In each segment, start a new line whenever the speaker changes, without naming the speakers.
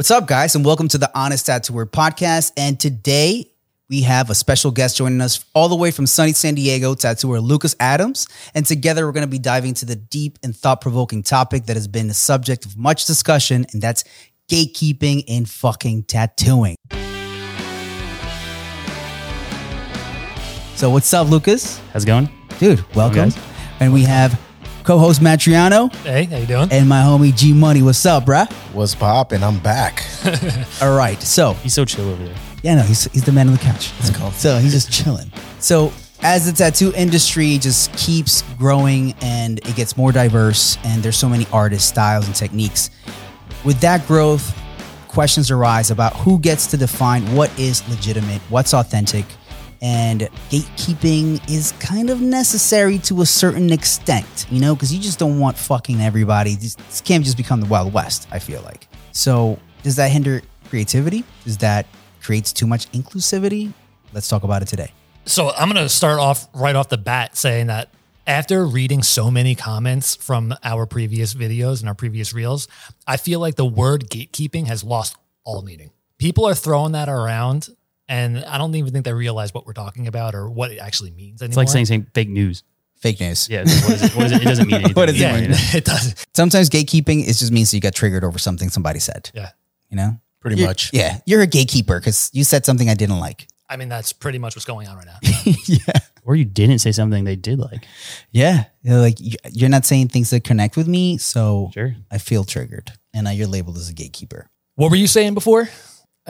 What's up, guys, and welcome to the Honest Tattooer podcast. And today we have a special guest joining us all the way from sunny San Diego, tattooer Lukas Adams. And together we're going to be diving into the deep and thought provoking topic that has been the subject of much discussion, and that's gatekeeping in fucking tattooing. So, what's up, Lukas?
How's it going?
Dude, welcome. And we have co host Matriano
Hey, how you doing?
and my homie G Money. What's up, bruh?
What's pop? And I'm back.
All right. So,
He's so chill over there.
Yeah, no, he's he's the man on the couch. It's called. So he's just chilling. So as the tattoo industry just keeps growing and it gets more diverse, and there's so many artists, styles, and techniques. With that growth, questions arise about who gets to define what is legitimate, what's authentic, and gatekeeping is kind of necessary to a certain extent, you know, because you just don't want fucking everybody. This, this can't just become the Wild West, I feel like. So, does that hinder creativity? Does that creates too much inclusivity? Let's talk about it today.
So I'm going to start off right off the bat saying that after reading so many comments from our previous videos and our previous reels, I feel like the word gatekeeping has lost all meaning. People are throwing that around, and I don't even think they realize what we're talking about or what it actually means anymore.
It's like saying, saying fake news.
Fake news.
Yeah. What is it? What is it? it doesn't mean anything.
What does it
yeah,
mean?
it does.
Sometimes gatekeeping is just means that you got triggered over something somebody said.
Yeah.
You know?
Pretty
You're-
much.
Yeah. You're a gatekeeper because you said something I didn't like.
I mean, that's pretty much what's going on right now.
yeah.
Or you didn't say something they did like.
Yeah. You're like you- you're not saying things that connect with me, so
Sure.
I feel triggered. And now you're labeled as a gatekeeper.
what were you saying before?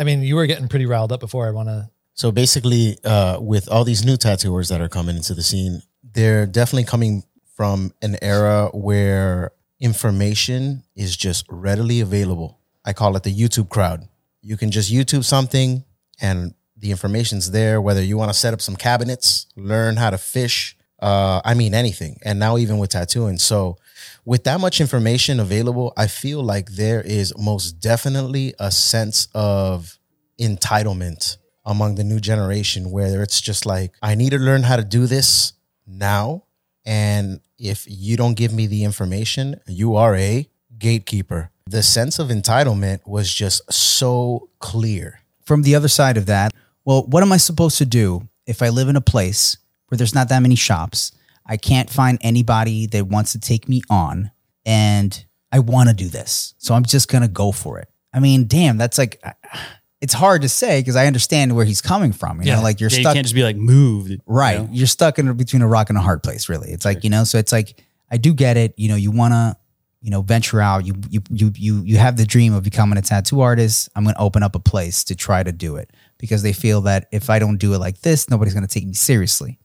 I mean, you were getting pretty riled up before. I want to.
So basically, uh, with all these new tattooers that are coming into the scene, they're definitely coming from an era where information is just readily available. I call it the YouTube crowd. You can just YouTube something and the information's there, whether you want to set up some cabinets, learn how to fish, uh, I mean, anything. And now, even with tattooing. So, with that much information available, I feel like there is most definitely a sense of entitlement among the new generation where it's just like, I need to learn how to do this now. And if you don't give me the information, you are a gatekeeper. The sense of entitlement was just so clear.
From the other side of that, well, what am I supposed to do if I live in a place where there's not that many shops? I can't find anybody that wants to take me on, and I want to do this. So I'm just going to go for it. I mean, damn, that's like, uh, it's hard to say because I understand where he's coming from. You
Yeah.
know, like you're
Yeah, you
stuck.
can't just be like moved. you
Right.
know?
You're stuck in between a rock and a hard place, really. It's like, you know, so it's like I do get it. You know, you wanna, you know, venture out. You you you you you have the dream of becoming a tattoo artist. I'm gonna open up a place to try to do it because they feel that if I don't do it like this, nobody's gonna take me seriously.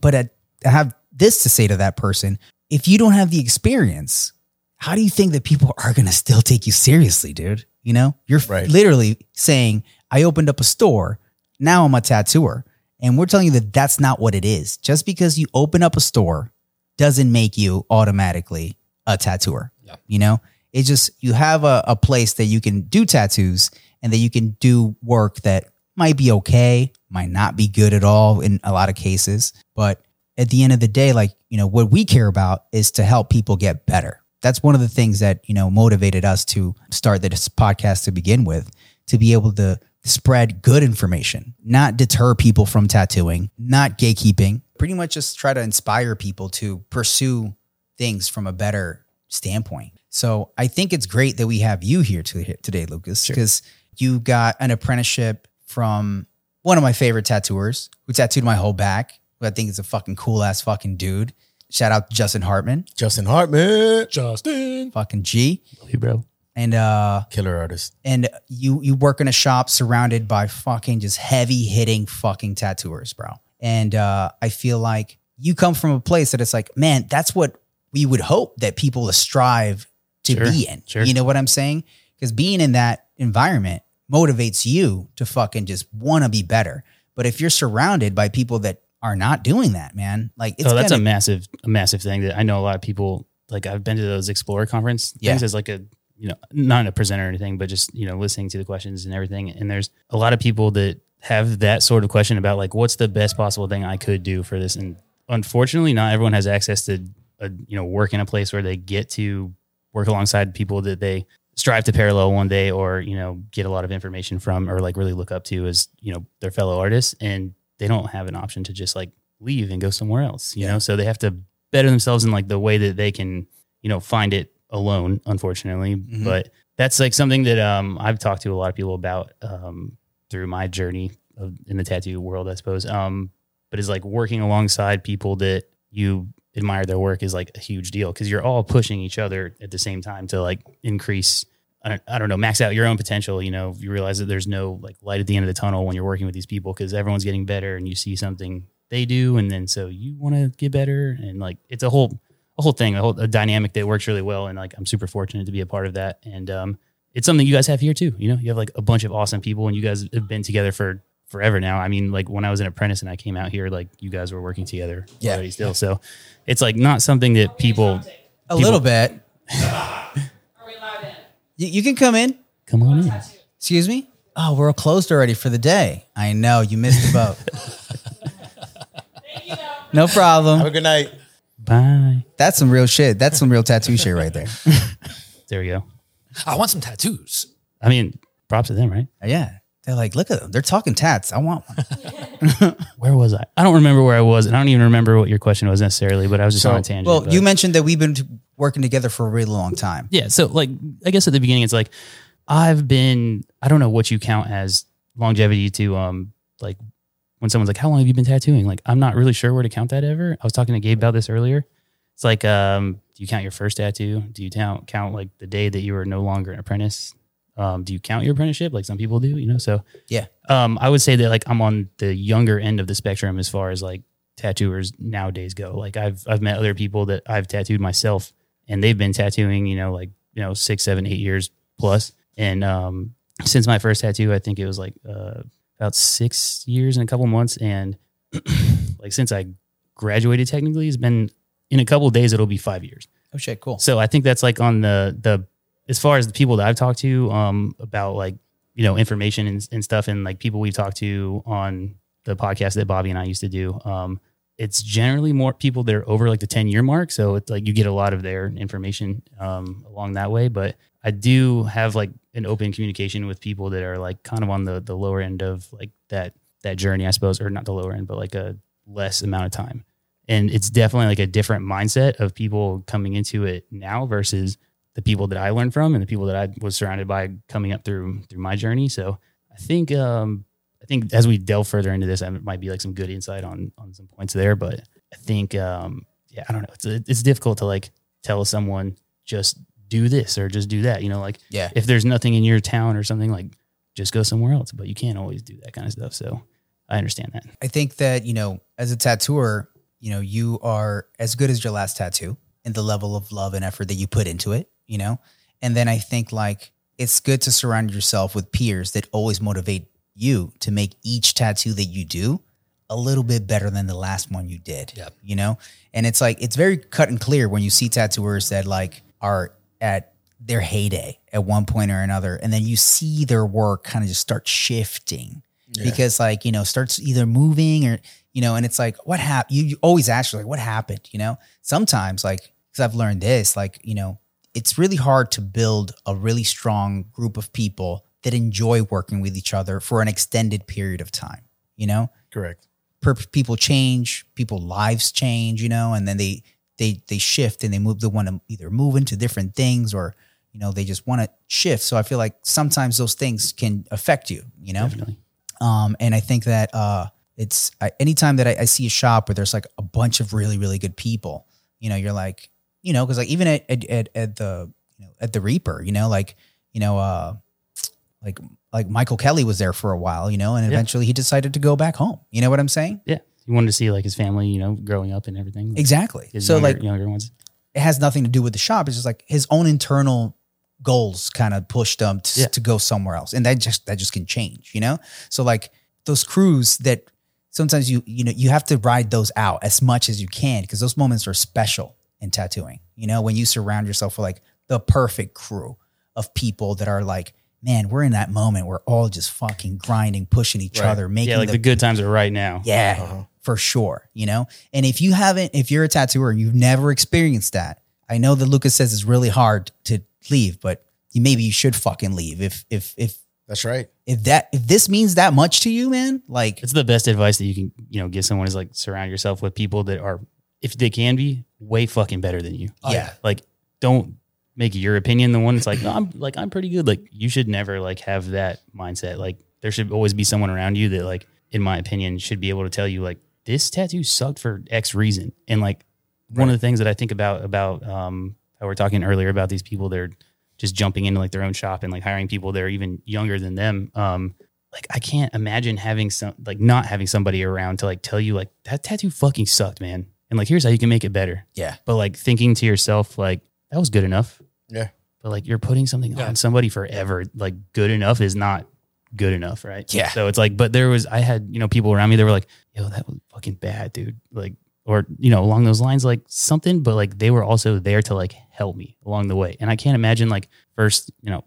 But at, I have this to say to that person: if you don't have the experience, how do you think that people are gonna still take you seriously, dude? You know, you're
Right.
literally saying, "I opened up a store. Now I'm a tattooer." And we're telling you that that's not what it is. Just because you open up a store doesn't make you automatically a tattooer.
Yeah.
You know, it's just you have a, a place that you can do tattoos and that you can do work that might be okay, might not be good at all in a lot of cases. But at the end of the day, like, you know, what we care about is to help people get better. That's one of the things that, you know, motivated us to start this podcast to begin with, to be able to spread good information, not deter people from tattooing, not gatekeeping, pretty much just try to inspire people to pursue things from a better standpoint. So I think it's great that we have you here today, Lukas, because you got an apprenticeship from one of my favorite tattooers who tattooed my whole back, who I think is a fucking cool ass fucking dude. Shout out Justin Hartman,
Justin Hartman,
Justin.
fucking G.
Love you, bro.
And uh
killer artist.
and you you work in a shop surrounded by fucking just heavy hitting fucking tattooers, bro. And uh, I feel like you come from a place that it's like, man, that's what we would hope that people strive to
Sure,
be in.
sure.
You know what I'm saying? Because being in that environment motivates you to fucking just want to be better. But if you're surrounded by people that are not doing that, man, like it's
oh, that's
gonna,
a massive, a massive thing that I know a lot of people like. I've been to those Explorer conference
Yeah.
things as like a, you know, not a presenter or anything, but just you know, listening to the questions and everything. And there's a lot of people that have that sort of question about like, what's the best possible thing I could do for this? And unfortunately, not everyone has access to, a, you know, work in a place where they get to work alongside people that they strive to parallel one day or you know get a lot of information from or like really look up to as you know their fellow artists and they don't have an option to just like leave and go somewhere else you know? So they have to better themselves in like the way that they can you know find it alone unfortunately. But that's like something that um i've talked to a lot of people about um through my journey of, in the tattoo world i suppose. Um but is like working alongside people that you admire their work is like a huge deal because you're all pushing each other at the same time to like increase I don't, I don't know max out your own potential you know you realize that there's no like light at the end of the tunnel when you're working with these people because everyone's getting better and you see something they do and then so you want to get better and like it's a whole a whole thing a whole a dynamic that works really well and like i'm super fortunate to be a part of that and um it's something you guys have here too you know you have like a bunch of awesome people and you guys have been together for forever now i mean like when i was an apprentice and i came out here like you guys were working together
Yeah.
already still so it's like not something that people
A little bit.
Are we allowed in?
You, you can come in.
come on in
Excuse me? Oh, we're closed already for the day. I know. You missed the boat.
Thank you, though.
no
Have
problem.
a good night.
bye
That's some real shit. That's some real tattoo shit right there.
there we go
I want some tattoos.
i mean props to them right oh,
yeah. They're like, look at them. They're talking tats. I want one.
where was i i don't remember where i was and i don't even remember what your question was necessarily but i was just on a tangent
well,
but-
you mentioned that we've been t- working together for a really long time.
Yeah. So like I guess at the beginning it's like I've been I don't know what you count as longevity to um like when someone's like, How long have you been tattooing? Like I'm not really sure where to count that ever. I was talking to Gabe about this earlier. It's like um do you count your first tattoo? Do you count count like the day that you were no longer an apprentice? Um, do you count your apprenticeship like some people do, you know? So
Yeah.
um I would say that like I'm on the younger end of the spectrum as far as like tattooers nowadays go. Like I've I've met other people that I've tattooed myself and they've been tattooing, you know, like, you know, six, seven, eight years plus. And um, since my first tattoo, I think it was like uh, about six years and a couple months. And like since I graduated, technically, it's been in a couple of days, it'll be five years.
Oh shit, cool.
So I think that's like on the the as far as the people that I've talked to um about like you know information and, and stuff and like people we've talked to on the podcast that Bobby and I used to do um it's generally more people that are over like the 10 year mark so it's like you get a lot of their information um along that way but I do have like an open communication with people that are like kind of on the the lower end of like that that journey I suppose or not the lower end but like a less amount of time and it's definitely like a different mindset of people coming into it now versus the people that I learned from and the people that I was surrounded by coming up through through my journey. So I think um, I think as we delve further into this, that might be like some good insight on on some points there. But I think um, yeah, I don't know. It's it's difficult to like tell someone just do this or just do that. You know, like
Yeah.
if there's nothing in your town or something, like just go somewhere else. But you can't always do that kind of stuff. So I understand that.
I think that, you know, as a tattooer, you know, you are as good as your last tattoo and the level of love and effort that you put into it, you know? And then I think like it's good to surround yourself with peers that always motivate you to make each tattoo that you do a little bit better than the last one you did.
Yep.
You know? And it's like it's very cut and clear when you see tattooers that like are at their heyday at one point or another, and then you see their work kind of just start shifting because like you know starts either moving or you know and it's like what happened you, you always ask like what happened you know sometimes like because i've learned this like you know it's really hard to build a really strong group of people that enjoy working with each other for an extended period of time you know
Correct.
per- people change, people lives change, you know, and then they they they shift and they move. They want to either move into different things or you know they just want to shift. So I feel like sometimes those things can affect you, you know.
Definitely.
Um, and I think that uh, it's I, anytime that I, I see a shop where there's like a bunch of really really good people, you know, you're like, you know, because like even at, at at at the you know at the Reaper, you know, like you know, uh, like like Michael Kelly was there for a while, you know, and
Yeah.
eventually he decided to go back home. You know what I'm saying?
Yeah. He wanted to see like his family, you know, growing up and everything.
Exactly. So
younger,
like
younger ones.
it has nothing to do with the shop. It's just like his own internal goals kind of pushed him to,
Yeah.
to go somewhere else. And that just that just can change, you know? So like those crews that sometimes you you know you have to ride those out as much as you can because those moments are special in tattooing. You know, when you surround yourself with like the perfect crew of people that are like, man, we're in that moment. We're all just fucking grinding, pushing each
Right.
other, making
Yeah, like the, good times are right now.
yeah,
Uh-huh.
for sure. You know, and if you haven't, if you're a tattooer and you've never experienced that, I know that Lukas says it's really hard to leave, but you, maybe you should fucking leave. If if if
That's right.
if that if this means that much to you, man, like
It's the best advice that you can, you know, give someone is like surround yourself with people that are, if they can be, way fucking better than you.
Yeah.
Like, don't make your opinion the one that's like, no, I'm like, I'm pretty good. Like, you should never like have that mindset. Like, there should always be someone around you that, like, in my opinion, should be able to tell you, like, this tattoo sucked for X reason. And like, one of the things that I think about about um how we we're talking earlier about these people that are just jumping into like their own shop and like hiring people that are even younger than them. Um, like I can't imagine having some like not having somebody around to like tell you like that tattoo fucking sucked, man. And like here's how you can make it better.
yeah.
But like thinking to yourself like that was good enough.
Yeah.
But like you're putting something
Yeah.
on somebody forever. Like good enough is not good enough, right?
Yeah.
So it's like, but there was I had, you know, people around me that were like, yo, that was fucking bad, dude. Like or, you know, along those lines, like something, but like they were also there to like help me along the way. And I can't imagine like first, you know,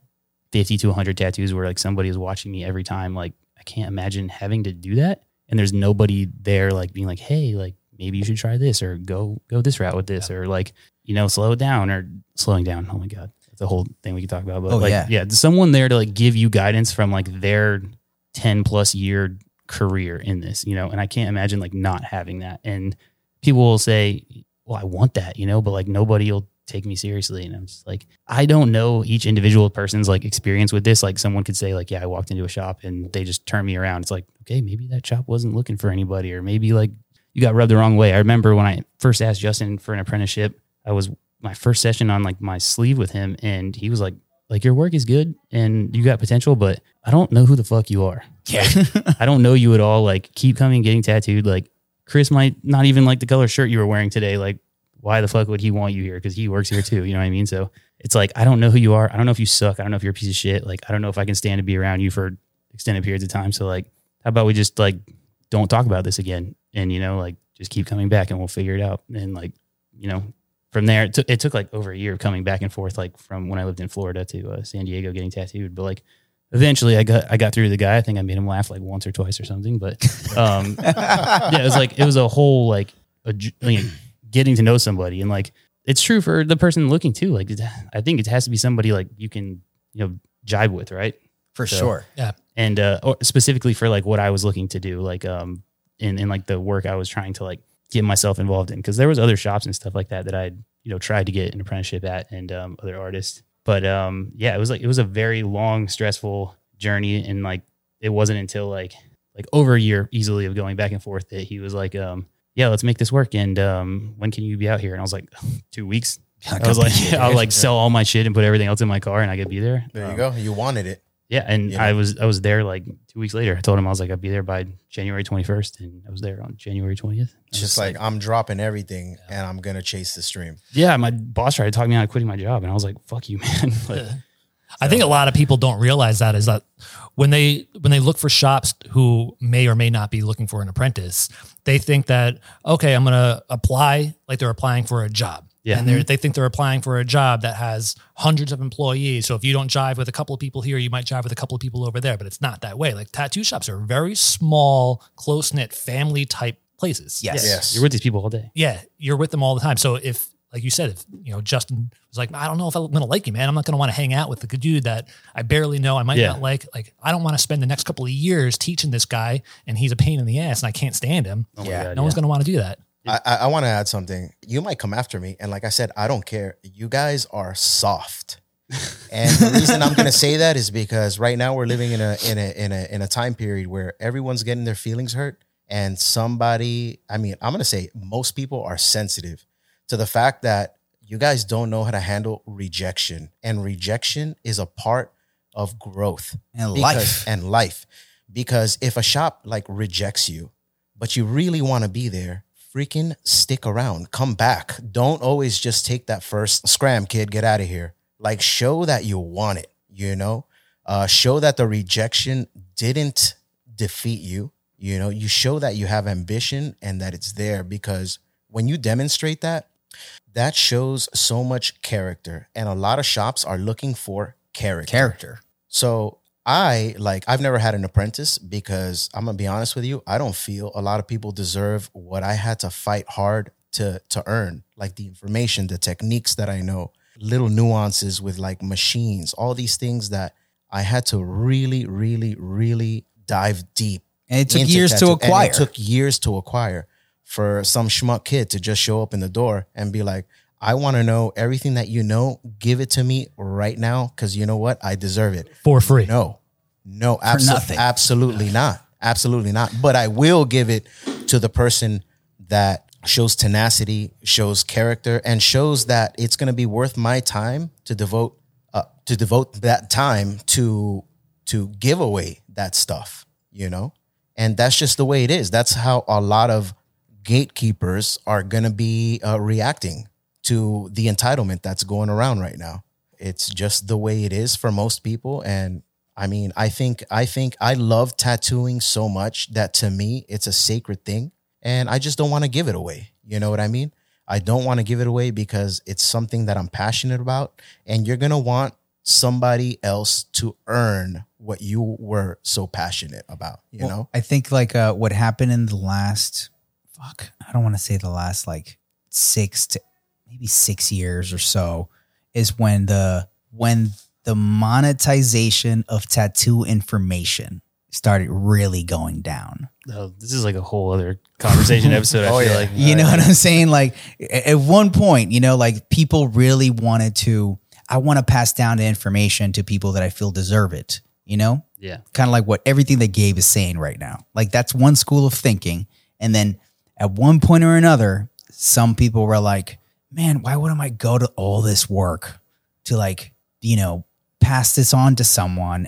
50 to 100 tattoos where like somebody is watching me every time. Like I can't imagine having to do that. And there's nobody there like being like, hey, like maybe you should try this or go go this route with this or like, you know, slow it down or slowing down. Oh my God. That's a whole thing we could talk about. But
Oh,
like,
yeah.
yeah, someone there to like give you guidance from like their 10 plus year career in this, you know, and I can't imagine like not having that. And people will say, well, I want that, you know, but like nobody will take me seriously. And I'm just like, I don't know each individual person's like experience with this. Like someone could say, like, yeah, I walked into a shop and they just turned me around. It's like, okay, maybe that shop wasn't looking for anybody, or maybe like you got rubbed the wrong way. I remember when I first asked Justin for an apprenticeship, I was my first session on like my sleeve with him, and he was like, like your work is good and you got potential, but I don't know who the fuck you are.
Yeah.
I don't know you at all. Like, keep coming, getting tattooed. Like, Chris might not even like the color shirt you were wearing today. Like, why the fuck would he want you here? Because he works here too. You know what I mean? So it's like, I don't know who you are. I don't know if you suck. I don't know if you're a piece of shit. Like, I don't know if I can stand to be around you for extended periods of time. So, like, how about we just like don't talk about this again? And, you know, like, just keep coming back and we'll figure it out. And, like, you know, from there, it took, it took like over a year of coming back and forth, like from when I lived in Florida to uh, San Diego getting tattooed. But like, eventually I got, I got through the guy. I think I made him laugh like once or twice or something. But um, yeah, it was like, it was a whole like, a, j- like getting to know somebody. And like, it's true for the person looking too. Like, it, I think it has to be somebody like you can, you know, jibe with, right?
For
So-
sure. Yeah.
And uh or specifically for like what I was looking to do like um in in like the work I was trying to like get myself involved in because there was other shops and stuff like that that I'd you know tried to get an apprenticeship at and um other artists. But um yeah it was like it was a very long stressful journey and like it wasn't until like like over a year easily of going back and forth that he was like um yeah let's make this work and um when can you be out here? And I was like two weeks. I was like I'll like sell all my shit and put everything else in my car and I could be there.
There you
Um,
go. You wanted it.
Yeah, and
You
I was I was there like two weeks later. I told him I was like I'd be there by January twenty first, and I was there on January twentieth.
Just like, I'm dropping everything and I'm gonna chase the stream.
yeah, my boss tried to talk me out of quitting my job, and I was like, "Fuck you, man!" like,
I think a lot of people don't realize that is that when they when they look for shops who may or may not be looking for an apprentice, they think that okay, I'm going to apply like they're applying for a job.
Yeah.
And they mm-hmm. they think they're applying for a job that has hundreds of employees. So if you don't jive with a couple of people here, you might jive with a couple of people over there, but it's not that way. Like tattoo shops are very small, close-knit family type places.
Yes.
Yes.
you're with these people all day.
Yeah, you're with them all the time. So if, like you said, if you know Justin was like, I don't know if I'm gonna like you, man. I'm not gonna want to hang out with the dude that I barely know. I might
Yeah.
not like. Like, I don't want to spend the next couple of years teaching this guy, and he's a pain in the ass, and I can't stand him.
Oh
Yeah.
God,
no one's gonna want to do that.
I, I, want to add something. You might come after me, and like I said, I don't care. You guys are soft, and the reason I'm going to say that is because right now we're living in a in a in a in a time period where everyone's getting their feelings hurt, and somebody. I mean, I'm going to say most people are sensitive to the fact that you guys don't know how to handle rejection, and rejection is a part of growth
And
because-
life.
and life. Because if a shop like rejects you, but you really want to be there, freaking stick around. Come back. Don't always just take that first scram, kid. Get out of here. Like show that you want it. You know, uh, show that the rejection didn't defeat you. You know, you show that you have ambition and that it's there because when you demonstrate that, that shows so much character. And a lot of shops are looking for character.
Character.
So I like I've never had an apprentice because I'm gonna be honest with you, I don't feel a lot of people deserve what I had to fight hard to to earn, like the information, the techniques that I know. little nuances with like machines, all these things that I had to really, really, really dive deep.
And it took years to
tattoo- and
acquire.
it took years to acquire for some schmuck kid to just show up in the door and be like, I want to know everything that you know. Give it to me right now because you know what? I deserve it.
for free.
No, no, absolutely, absolutely not, absolutely not. But I will give it to the person that shows tenacity, shows character, and shows that it's going to be worth my time to devote uh, to devote that time to to give away that stuff. You know, and that's just the way it is. That's how a lot of gatekeepers are going to be uh, reacting to the entitlement that's going around right now. It's just the way it is for most people and I mean, I think I think I love tattooing so much that to me it's a sacred thing and I just don't want to give it away. You know what I mean? I don't want to give it away because it's something that I'm passionate about and you're going to want somebody else to earn what you were so passionate about, you
Well,
know?
I think like uh, what happened in the last, fuck, I don't want to say the last like six to maybe six years or so is when the when the monetization of tattoo information started really going down.
Oh, this is like a whole other conversation episode. I
Oh,
feel
yeah.
like
You know what I'm saying? Like at one point, you know, like people really wanted to. I want to pass down the information to people that I feel deserve it. You know,
yeah.
kind of like what everything that Gabe is saying right now. Like that's one school of thinking. And then at one point or another, some people were like, man, why wouldn't I go to all this work to like, you know, pass this on to someone,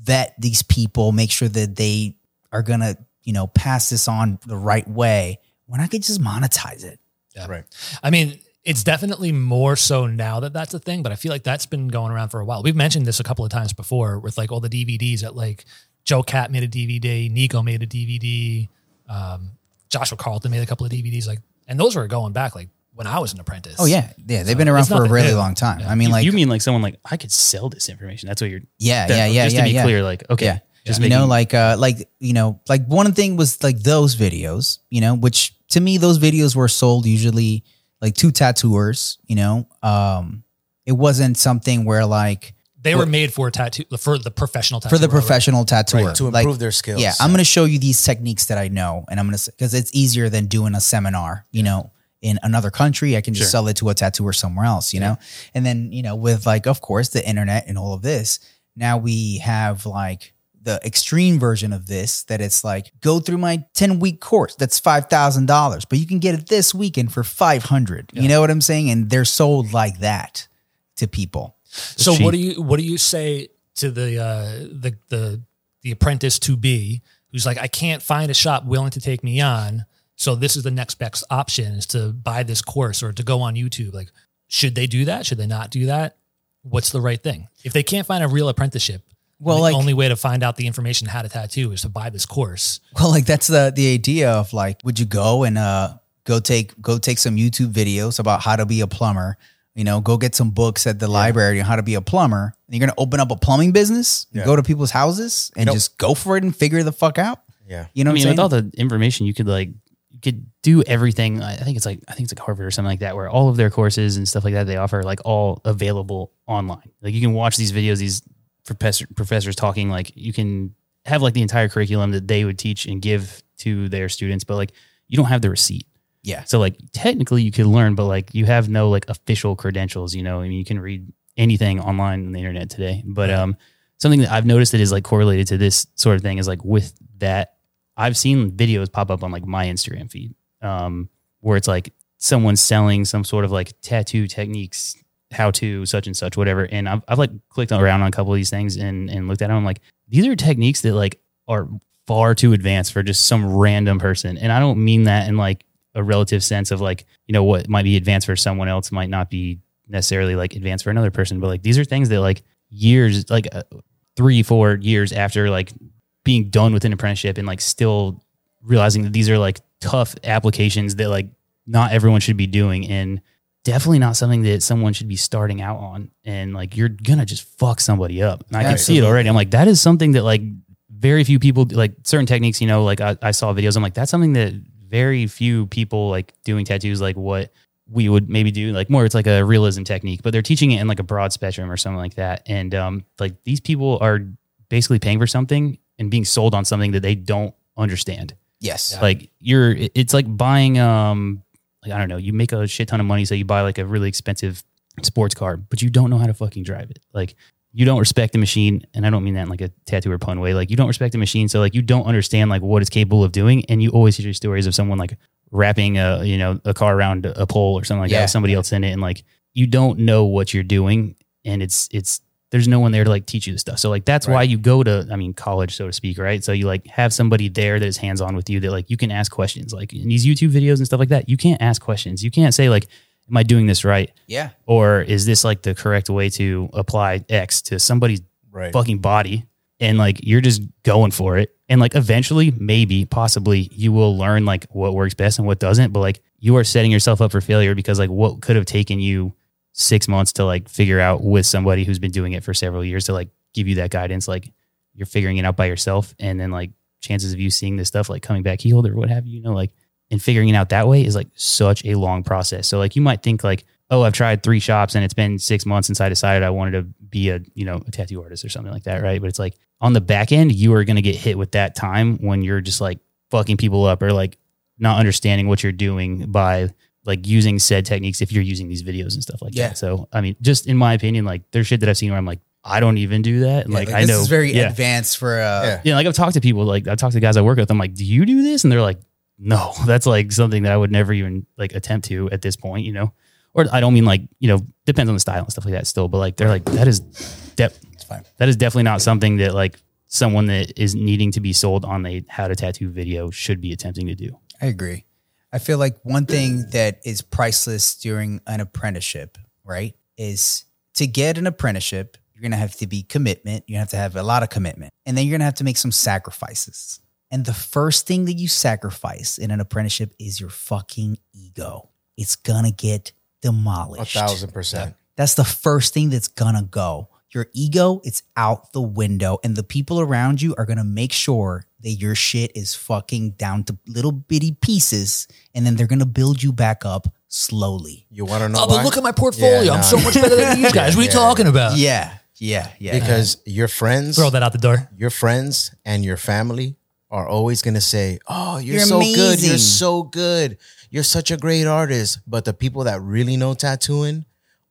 vet these people, make sure that they are going to, you know, pass this on the right way when I could just monetize it.
Right.
I mean, it's definitely more so now that that's a thing, but I feel like that's been going around for a while. We've mentioned this a couple of times before with like all the DVDs that like Joe Cap made a DVD, Nico made a DVD, um, Joshua Carlton made a couple of DVDs, like, and those were going back like when I was an apprentice.
Oh yeah. Yeah. They've been around for a really
new.
long time.
Yeah.
I mean,
You-
like,
you mean like someone like I could sell this information? That's what you're.
yeah,
that-
yeah, yeah,
Just
yeah,
to be
yeah.
clear, like okay,
Yeah.
just
you
making,
know, like uh like you know, like one thing was like those videos, you know, which to me those videos were sold usually like to tattooers, you know. Um it wasn't something where like
They were made for tattoo for the professional tattoo.
for the professional tattooer
Right, to
Like,
improve their skills.
Yeah, I'm going to show you these techniques that I know, and I'm going to because it's easier than doing a seminar. You know, in another country, I can just
Sure.
sell it to a tattooer somewhere else. You know, and then you know, with like, of course, the internet and all of this, now we have like the extreme version of this that it's like go through my 10 week course that's $5000 but you can get it this weekend for 500 you know what i'm saying and they're sold like that to people
So
cheap.
what do you what do you say to the uh, the the the apprentice to be who's like I can't find a shop willing to take me on, so this is the next best option is to buy this course or to go on YouTube. Like, should they do that? Should they not do that? What's the right thing if they can't find a real apprenticeship?
Well, like
the
like-
only way to find out the information how to tattoo is to buy this course.
Well, like that's the the idea of like, would you go and uh go take go take some YouTube videos about how to be a plumber? You know, go get some books at the library on how to be a plumber. And you're gonna open up a plumbing business,
Yeah.
go to people's houses, and
know-
just go for it and figure the fuck out.
Yeah.
You know,
I
what
mean,
I'm
with all the information, you could like you could do everything. I think it's like I think it's like Harvard or something like that, where all of their courses and stuff like that they offer like all available online. Like you can watch these videos, these professor professors talking. Like you can have like the entire curriculum that they would teach and give to their students, but like you don't have the receipt.
yeah,
So like technically you could learn, but like you have no like official credentials. You know, I mean, you can read anything online on the internet today. But um, something that I've noticed that is like correlated to this sort of thing is like with that, I've seen videos pop up on like my Instagram feed, um, where it's like someone selling some sort of like tattoo techniques, how to such and such, whatever. And I've, I've like clicked around on a couple of these things and and looked at them. I'm like, these are techniques that like are far too advanced for just some random person. And I don't mean that in like a relative sense of like, you know, what might be advanced for someone else might not be necessarily like advanced for another person. But like these are things that like years, like uh, three, four years after like being done with an apprenticeship and like still realizing that these are like tough applications that like not everyone should be doing and definitely not something that someone should be starting out on. And like you're gonna just fuck somebody up. And i can see it already. I'm like that is something that like very few people like certain techniques you know like I, I saw videos. I'm like that's something that very few people like doing tattoos like what we would maybe do like more it's like a realism technique but they're teaching it in like a broad spectrum or something like that. And um like these people are basically paying for something and being sold on something that they don't understand
Yes.
like you're it's like buying um like i don't know you make a shit ton of money so you buy like a really expensive sports car but you don't know how to fucking drive it like you don't respect the machine and i don't mean that in like a tattoo or pun way like you don't respect the machine so like you don't understand like what it's capable of doing and you always hear stories of someone like wrapping a you know a car around a pole or something like that
Yeah.
with somebody else in it and like you don't know what you're doing and it's it's there's no one there to like teach you the stuff. So like that's why you go to i mean college so to speak right? So you like have somebody there that is hands on with you that like you can ask questions. Like in these youtube videos and stuff like that you can't ask questions. You can't say like am i doing this right?
Yeah.
or is this like the correct way to apply x to somebody's
Right.
fucking body? And like you're just going for it. And like eventually maybe possibly you will learn like what works best and what doesn't. But like you are setting yourself up for failure because like what could have taken you six months to like figure out with somebody who's been doing it for several years to like give you that guidance like you're figuring it out by yourself. And then like chances of you seeing this stuff like coming back healed or what have you you know like and figuring it out that way is like such a long process. So like you might think like oh i've tried three shops and it's been six months since i decided i wanted to be a you know a tattoo artist or something like that right? But it's like on the back end you are going to get hit with that time when you're just like fucking people up or like not understanding what you're doing by like using said techniques if you're using these videos and stuff like
Yeah.
that so i mean just in my opinion like there's shit that i've seen where i'm like i don't even do that
Yeah,
like, i
this
know
is very
yeah.
advanced for uh
Yeah.
Yeah, like I've talked to people, like I've talked to guys I work with. I'm like, do you do this? And they're like, no, that's like something that I would never even like attempt to at this point, you know? Or I don't mean like, you know, depends on the style and stuff like that still, but like they're like, that is de-
fine.
that is definitely not something that like someone that is needing to be sold on a how to tattoo video should be attempting to do.
I agree. I feel like one thing that is priceless during an apprenticeship, right, is to get an apprenticeship, you're going to have to be commitment. You have to have a lot of commitment. And then you're going to have to make some sacrifices. And the first thing that you sacrifice in an apprenticeship is your fucking ego. It's going to get demolished.
A thousand percent.
That's the first thing that's gonna go. Your ego, it's out the window, and the people around you are gonna make sure that your shit is fucking down to little bitty pieces, and then they're gonna build you back up slowly.
You want to know
Oh,
why?
but look at my portfolio.
Yeah,
I'm so much better than these guys. What are you
Yeah,
talking about?
Yeah, yeah, yeah.
because your friends,
Throw that out the door.
your friends and your family are always going to say, "Oh, you're,
You're
so good. You're so good. You're such a great artist." But the people that really know tattooing,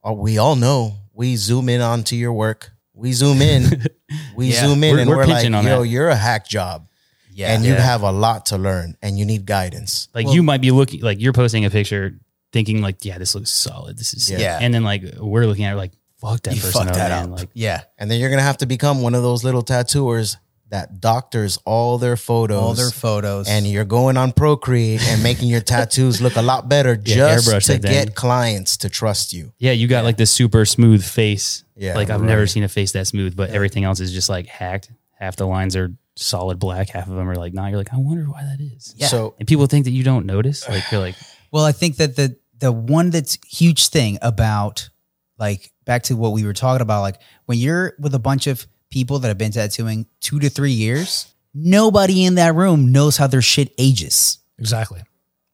are we all know. We zoom in onto your work. We zoom in. We
Yeah.
zoom in,
We're-
and
we're
we're, like,
pitching
"Yo,
that.
you're a hack job,
yeah,
and you
Yeah.
have a lot to learn, and you need guidance."
Like
Well-
you might be looking like you're posting a picture thinking like, yeah, this looks solid. This is
Yeah.
And then like we're looking at it like, fuck that
you
person
fucked
up,
that
man.
up.
Like
yeah,
And then you're gonna have to become one of those little tattooers that doctors all their photos,
all their photos,
and you're going on Procreate and making your tattoos look a lot better
Yeah,
just
airbrush
to
that thing.
get clients to trust you.
Yeah, you got like this super smooth face.
Yeah,
like I've never
right.
seen a face that smooth, but everything else is just like hacked. Half the lines are solid black, half of them are like not. You're like, I wonder why that is.
Yeah.
So
And people think that you don't notice. Like you're like,
Well, I think that the the one that's huge thing about like back to what we were talking about, like when you're with a bunch of people that have been tattooing two to three years, nobody in that room knows how their shit ages.
Exactly.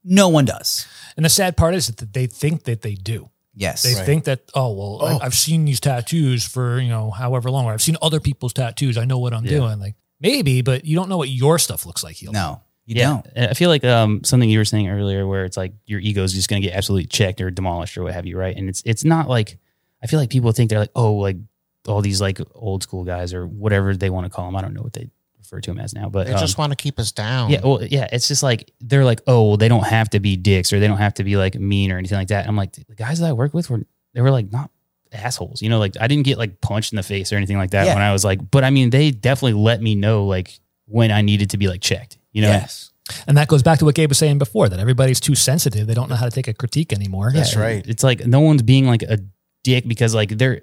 No one does.
And the sad part is that they think that they do.
Yes.
They
Right.
think that, oh, well,
Oh.
I, I've seen these tattoos for, you know, however long, or I've seen other people's tattoos. I know what I'm
Yeah.
doing. Like maybe, but you don't know what your stuff looks like. Healed.
No, you
yeah.
don't.
And I feel like um something you were saying earlier, where it's like your ego is just going to get absolutely checked or demolished or what have you, right? And it's it's not like I feel like people think they're like, oh, like all these like old school guys or whatever they want to call them. I don't know what they refer to them as now, but
they
um,
just want to keep us down.
Yeah, well, yeah, it's just like they're like, oh, well, they don't have to be dicks or they don't have to be like mean or anything like that. I'm like, the guys that I work with were they were like not assholes, you know, like I didn't get like punched in the face or anything like that
Yeah.
when I was like, but I mean, they definitely let me know like when I needed to be like checked, you know.
Yes.
And that goes back to what Gabe was saying before that everybody's too sensitive. They don't know how to take a critique anymore.
That's
Yeah,
right.
It's like no one's being like a dick because like they're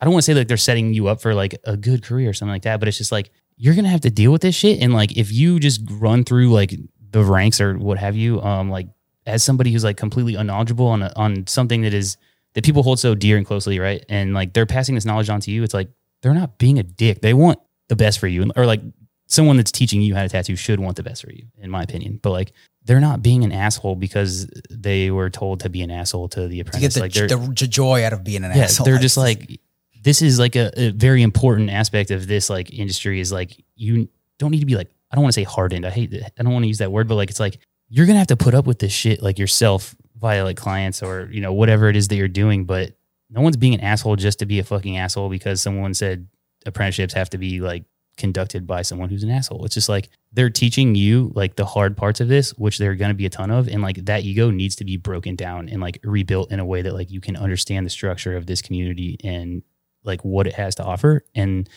I don't want to say like they're setting you up for like a good career or something like that, but it's just like you're gonna have to deal with this shit. And like if you just run through like the ranks or what have you, um, like as somebody who's like completely unknowledgeable on a, on something that is that people hold so dear and closely, right? And like they're passing this knowledge on to you, it's like they're not being a dick. They want the best for you. Or like someone that's teaching you how to tattoo should want the best for you, in my opinion. But like they're not being an asshole because they were told to be an asshole to the
to get
apprentice.
the,
like
the joy out of being an
yeah,
asshole.
they're just like this is like a, a very important aspect of this like industry is like you don't need to be like I don't want to say hardened. I hate that. I don't want to use that word, but like it's like you're gonna have to put up with this shit like yourself via like clients or you know whatever it is that you're doing. But no one's being an asshole just to be a fucking asshole because someone said apprenticeships have to be like conducted by someone who's an asshole. It's just like they're teaching you like the hard parts of this, which there are going to be a ton of, and like that ego needs to be broken down and like rebuilt in a way that like you can understand the structure of this community and like what it has to offer. And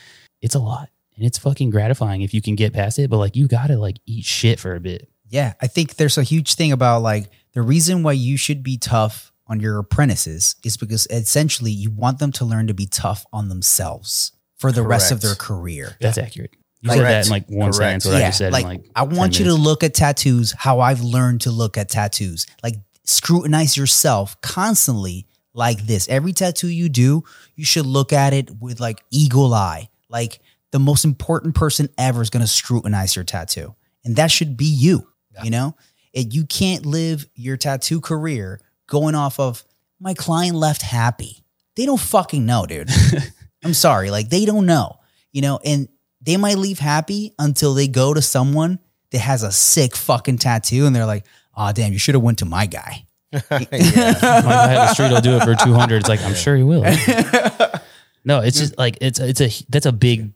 it's a lot, and it's fucking gratifying if you can get past it. But like you got to like eat shit for a bit.
Yeah, I think there's a huge thing about like the reason why you should be tough on your apprentices is because essentially you want them to learn to be tough on themselves for the rest of their career.
That's accurate. You
Like-
said that in like one
Correct.
sentence. What I just said
like,
in like
I
10
want you to look at tattoos how I've learned to look at tattoos. Like scrutinize yourself constantly like this. Every tattoo you do, you should look at it with like eagle eye. Like the most important person ever is going to scrutinize your tattoo. And that should be you, you know? It, you can't live your tattoo career going off of my client left happy. They don't fucking know, dude. I'm sorry. Like they don't know, you know, and they might leave happy until they go to someone that has a sick fucking tattoo and they're like, oh, damn, you should have went to my guy.
my guy at the street will do it for 200 it's like i'm sure he will no it's just like it's it's a that's a big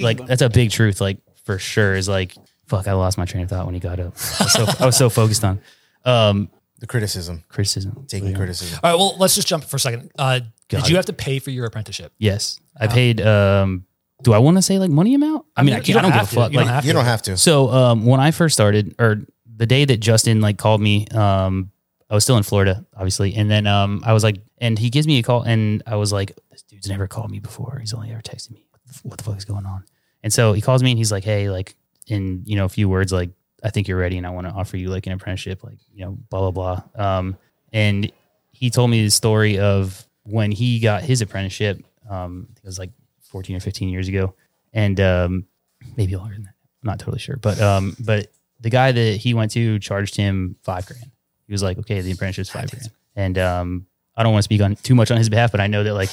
like that's a big truth like for sure is like fuck i lost my train of thought when he got up i was so, I was so focused on um
The criticism,
criticism
taking
Yeah.
criticism.
All right, well, let's just jump for a second. Uh, did you have to pay for your apprenticeship?
yes i paid um do i want to say like money amount i mean i,
You
can't, I don't give a
have to.
fuck
You don't have
You
to.
don't have to.
So um, when I first started, or the day that Justin like called me, um, I was still in Florida, obviously, and then um, I was like, and he gives me a call, and I was like, this dude's never called me before. He's only ever texted me. What the fuck is going on? And so he calls me, and he's like, hey, like in you know a few words, like I think you're ready, and I want to offer you like an apprenticeship, like you know, blah blah blah. Um, and he told me the story of when he got his apprenticeship. Um, it was like 14 or 15 years ago, and um, maybe longer than that. I'm not totally sure, but um, but the guy that he went to charged him five grand. He was like, okay, the apprenticeship's five grand, and um, I don't want to speak on too much on his behalf, but I know that like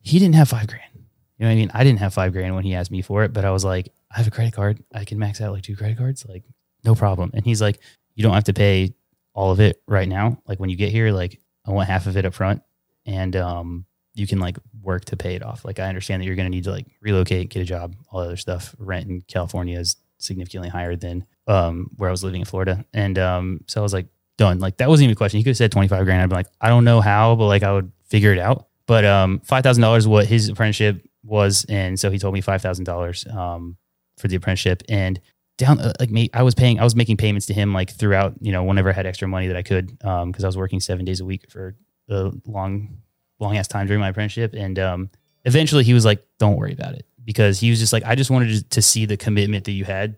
he didn't have five grand. You know what I mean? I didn't have five grand when he asked me for it, but I was like, I have a credit card. I can max out like two credit cards, like no problem. And he's like, you don't have to pay all of it right now. Like when you get here, like I want half of it up front, and um, you can like work to pay it off. Like I understand that you're going to need to like relocate, get a job, all that other stuff. Rent in California is significantly higher than um, where I was living in Florida, and um, so I was like, done. Like that wasn't even a question. He could have said twenty five grand. I'd be like, I don't know how, but like I would figure it out. But um, five thousand dollars what his apprenticeship was, and so he told me five thousand dollars um for the apprenticeship, and down uh, like me, I was paying, I was making payments to him like throughout, you know, whenever I had extra money that I could, um, because I was working seven days a week for a long, long ass time during my apprenticeship, and um, eventually he was like, "Don't worry about it," because he was just like, "I just wanted to, to see the commitment that you had,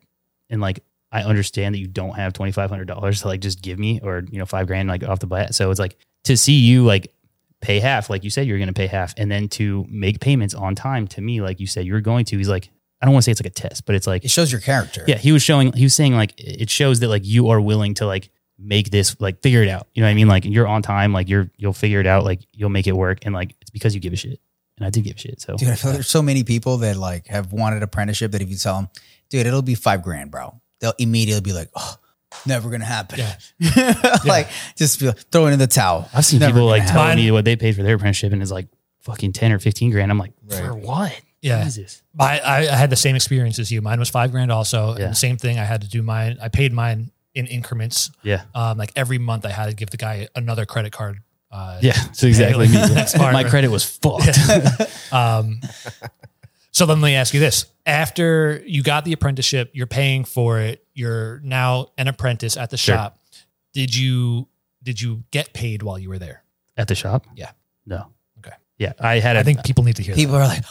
and like I understand that you don't have twenty five hundred dollars to like just give me or you know five grand like off the bat, so it's like to see you like pay half, like you said you're going to pay half, and then to make payments on time to me, like you said you're going to. He's like, don't want to say it's like a test, but it's like
It shows your character.
yeah, he was showing, he was saying like it shows that like you are willing to like make this like figure it out. You know what I mean? Like you're on time, like you're you'll figure it out, like you'll make it work, and like it's because you give a shit. And I do give a shit. So
Dude, I feel there's so many people that like have wanted apprenticeship that if you tell them, dude, it'll be five grand, bro, they'll immediately be like, oh, never gonna happen. like just feel, throw it in the towel.
I've seen
Never
people like
happen.
telling me what they paid for their apprenticeship, and it's like fucking ten or fifteen grand. I'm like,
Right.
for what?
Yeah.
Jesus.
I, I I had the same experience as you. Mine was five grand also.
Yeah.
And the same thing. I had to do mine. I paid mine in increments.
Yeah.
Um, like every month I had to give the guy another credit card. Uh,
Yeah. So exactly me. My credit was fucked.
Um, so then let me ask you this: After you got the apprenticeship, you're paying for it. You're now an apprentice at the
Sure.
shop. Did you did you get paid while you were there?
At the shop?
Yeah.
No.
Okay.
Yeah. I had a
I think people need to hear. That.
People are like,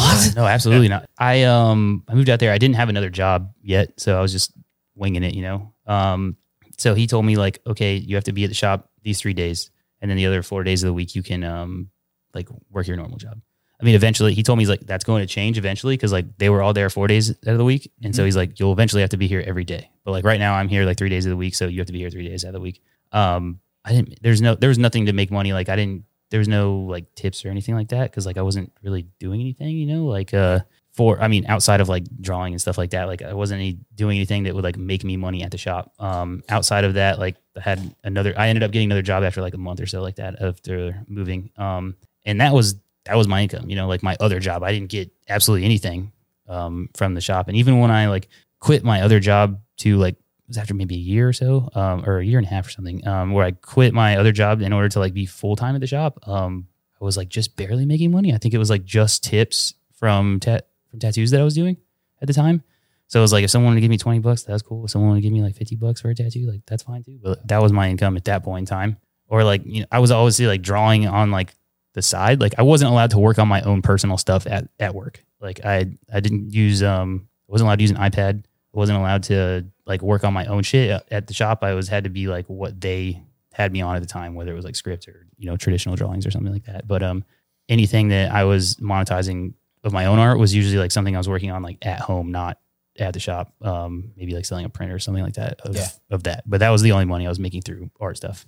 what?
No, absolutely not. I um I moved out there. I didn't have another job yet, so I was just winging it, you know. Um so he told me like, okay, you have to be at the shop these 3 days and then the other 4 days of the week you can um like work your normal job. I mean, eventually he told me he's like that's going to change eventually because like they were all there four days out of the week, and so he's like you'll eventually have to be here every day. But like right now I'm here like three days of the week, so you have to be here three days out of the week. Um, I didn't. There's no. There was nothing to make money. Like I didn't. There was no like tips or anything like that because like I wasn't really doing anything. You know, like uh for I mean outside of like drawing and stuff like that. Like I wasn't any, doing anything that would like make me money at the shop. Um, outside of that, like I had another. I ended up getting another job after like a month or so like that after moving. Um, and that was that was my income. You know, like my other job, I didn't get absolutely anything um from the shop. And even when I like quit my other job to like was after maybe a year or so, um, or a year and a half or something, um, where I quit my other job in order to like be full time at the shop. Um, I was like just barely making money. I think it was like just tips from tat from tattoos that I was doing at the time. So it was like if someone wanted to give me twenty bucks, that was cool. If someone wanted to give me like fifty bucks for a tattoo, like that's fine too. But that was my income at that point in time. Or like you know, I was always like drawing on like the side. Like I wasn't allowed to work on my own personal stuff at, at work. Like I I didn't use um I wasn't allowed to use an iPad. I wasn't allowed to like work on my own shit at- at the shop. I was had to be like what they had me on at the time, whether it was like script or you know traditional drawings or something like that. But um anything that I was monetizing of my own art was usually like something I was working on like at home, not at the shop. Um maybe like selling a printer or something like that of,
Yeah.
of that. But that was the only money I was making through art stuff.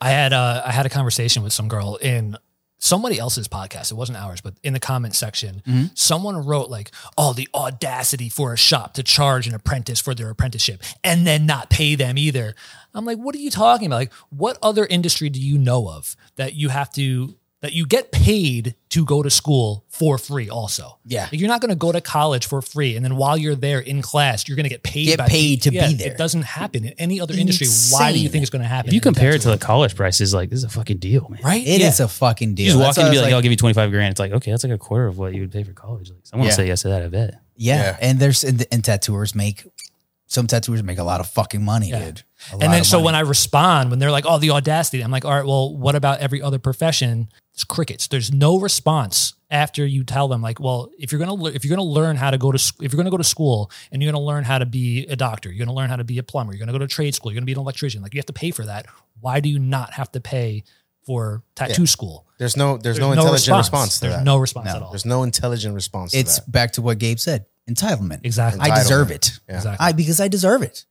I had uh, I had a conversation with some girl in somebody else's podcast. It wasn't ours, but in the comment section,
Mhm.
someone wrote like, "Oh, the audacity for a shop to charge an apprentice for their apprenticeship and then not pay them either." I'm like, "What are you talking about? Like, what other industry do you know of that you have to that you get paid to go to school for free? Also,
Yeah.
Like, you're not going to go to college for free, and then while you're there in class, you're going to get paid.
Get
by
paid to be there.
It doesn't happen in any other industry. Why do you think it's going to happen?
If you compare it to the college prices, like this is a fucking deal, man.
right?
It is
Yeah.
a fucking deal.
You just walk
That's
in and be
I was
like, "I'll give you twenty five grand." It's like, okay, that's like a quarter of what you would pay for college. Like, someone
Yeah.
will say yes to that. I bet.
Yeah.
Yeah.
And there's and, and tattooers make some tattooers make a lot of fucking money,
Yeah.
dude. A
And then so
money.
when I respond, when they're like, "Oh, the audacity," I'm like, "All right, well, what about every other profession?" It's crickets. There's no response after you tell them, like, "Well, if you're gonna lear- if you're gonna learn how to go to sc- if you're gonna go to school and you're gonna learn how to be a doctor, you're gonna learn how to be a plumber, you're gonna go to trade school, you're gonna be an electrician. Like, you have to pay for that. Why do you not have to pay for tattoo school?
There's no there's, no intelligent response, to
There's
that.
no response
No.
at all.
There's no intelligent response to
it's
that.
back to what Gabe said. Entitlement.
Exactly.
I deserve it.
Yeah.
Exactly.
I because I deserve it.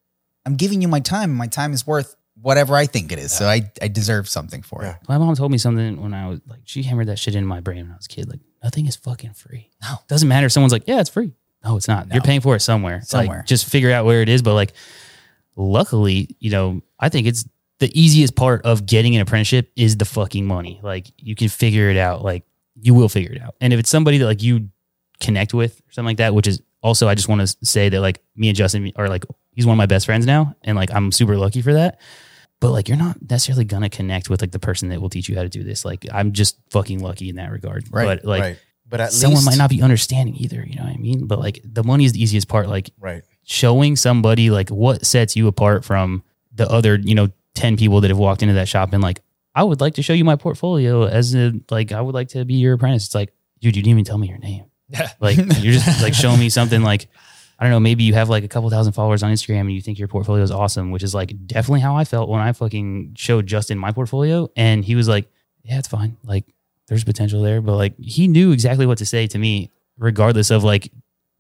I'm giving you my time. and My time is worth whatever I think it is. So I, I deserve something for
Yeah.
it.
My mom told me something when I was like, she hammered that shit in my brain when I was a kid. Like, nothing is fucking free.
No.
doesn't matter. if Someone's like, yeah, it's free. No, it's not. You're paying for it somewhere.
Somewhere.
Like, just figure out where it is. But like, luckily, you know, I think it's the easiest part of getting an apprenticeship is the fucking money. Like, you can figure it out. Like, you will figure it out. And if it's somebody that like you connect with or something like that, which is also, I just want to say that like me and Justin are like, he's one of my best friends now. And like, I'm super lucky for that but like you're not necessarily gonna connect with like the person that will teach you how to do this. Like I'm just fucking lucky in that regard.
Right,
But like
right. But at
someone
least
might not be understanding either. You know what I mean? But like the money is the easiest part. Like
right.
showing somebody like what sets you apart from the other you know ten people that have walked into that shop and like I would like to show you my portfolio as a like I would like to be your apprentice. It's like dude, you didn't even tell me your name.
Yeah.
Like you're just like showing me something like I don't know, maybe you have like a couple thousand followers on Instagram and you think your portfolio is awesome, which is like definitely how I felt when I fucking showed Justin my portfolio and he was like, "Yeah, it's fine. Like there's potential there." But like he knew exactly what to say to me regardless of like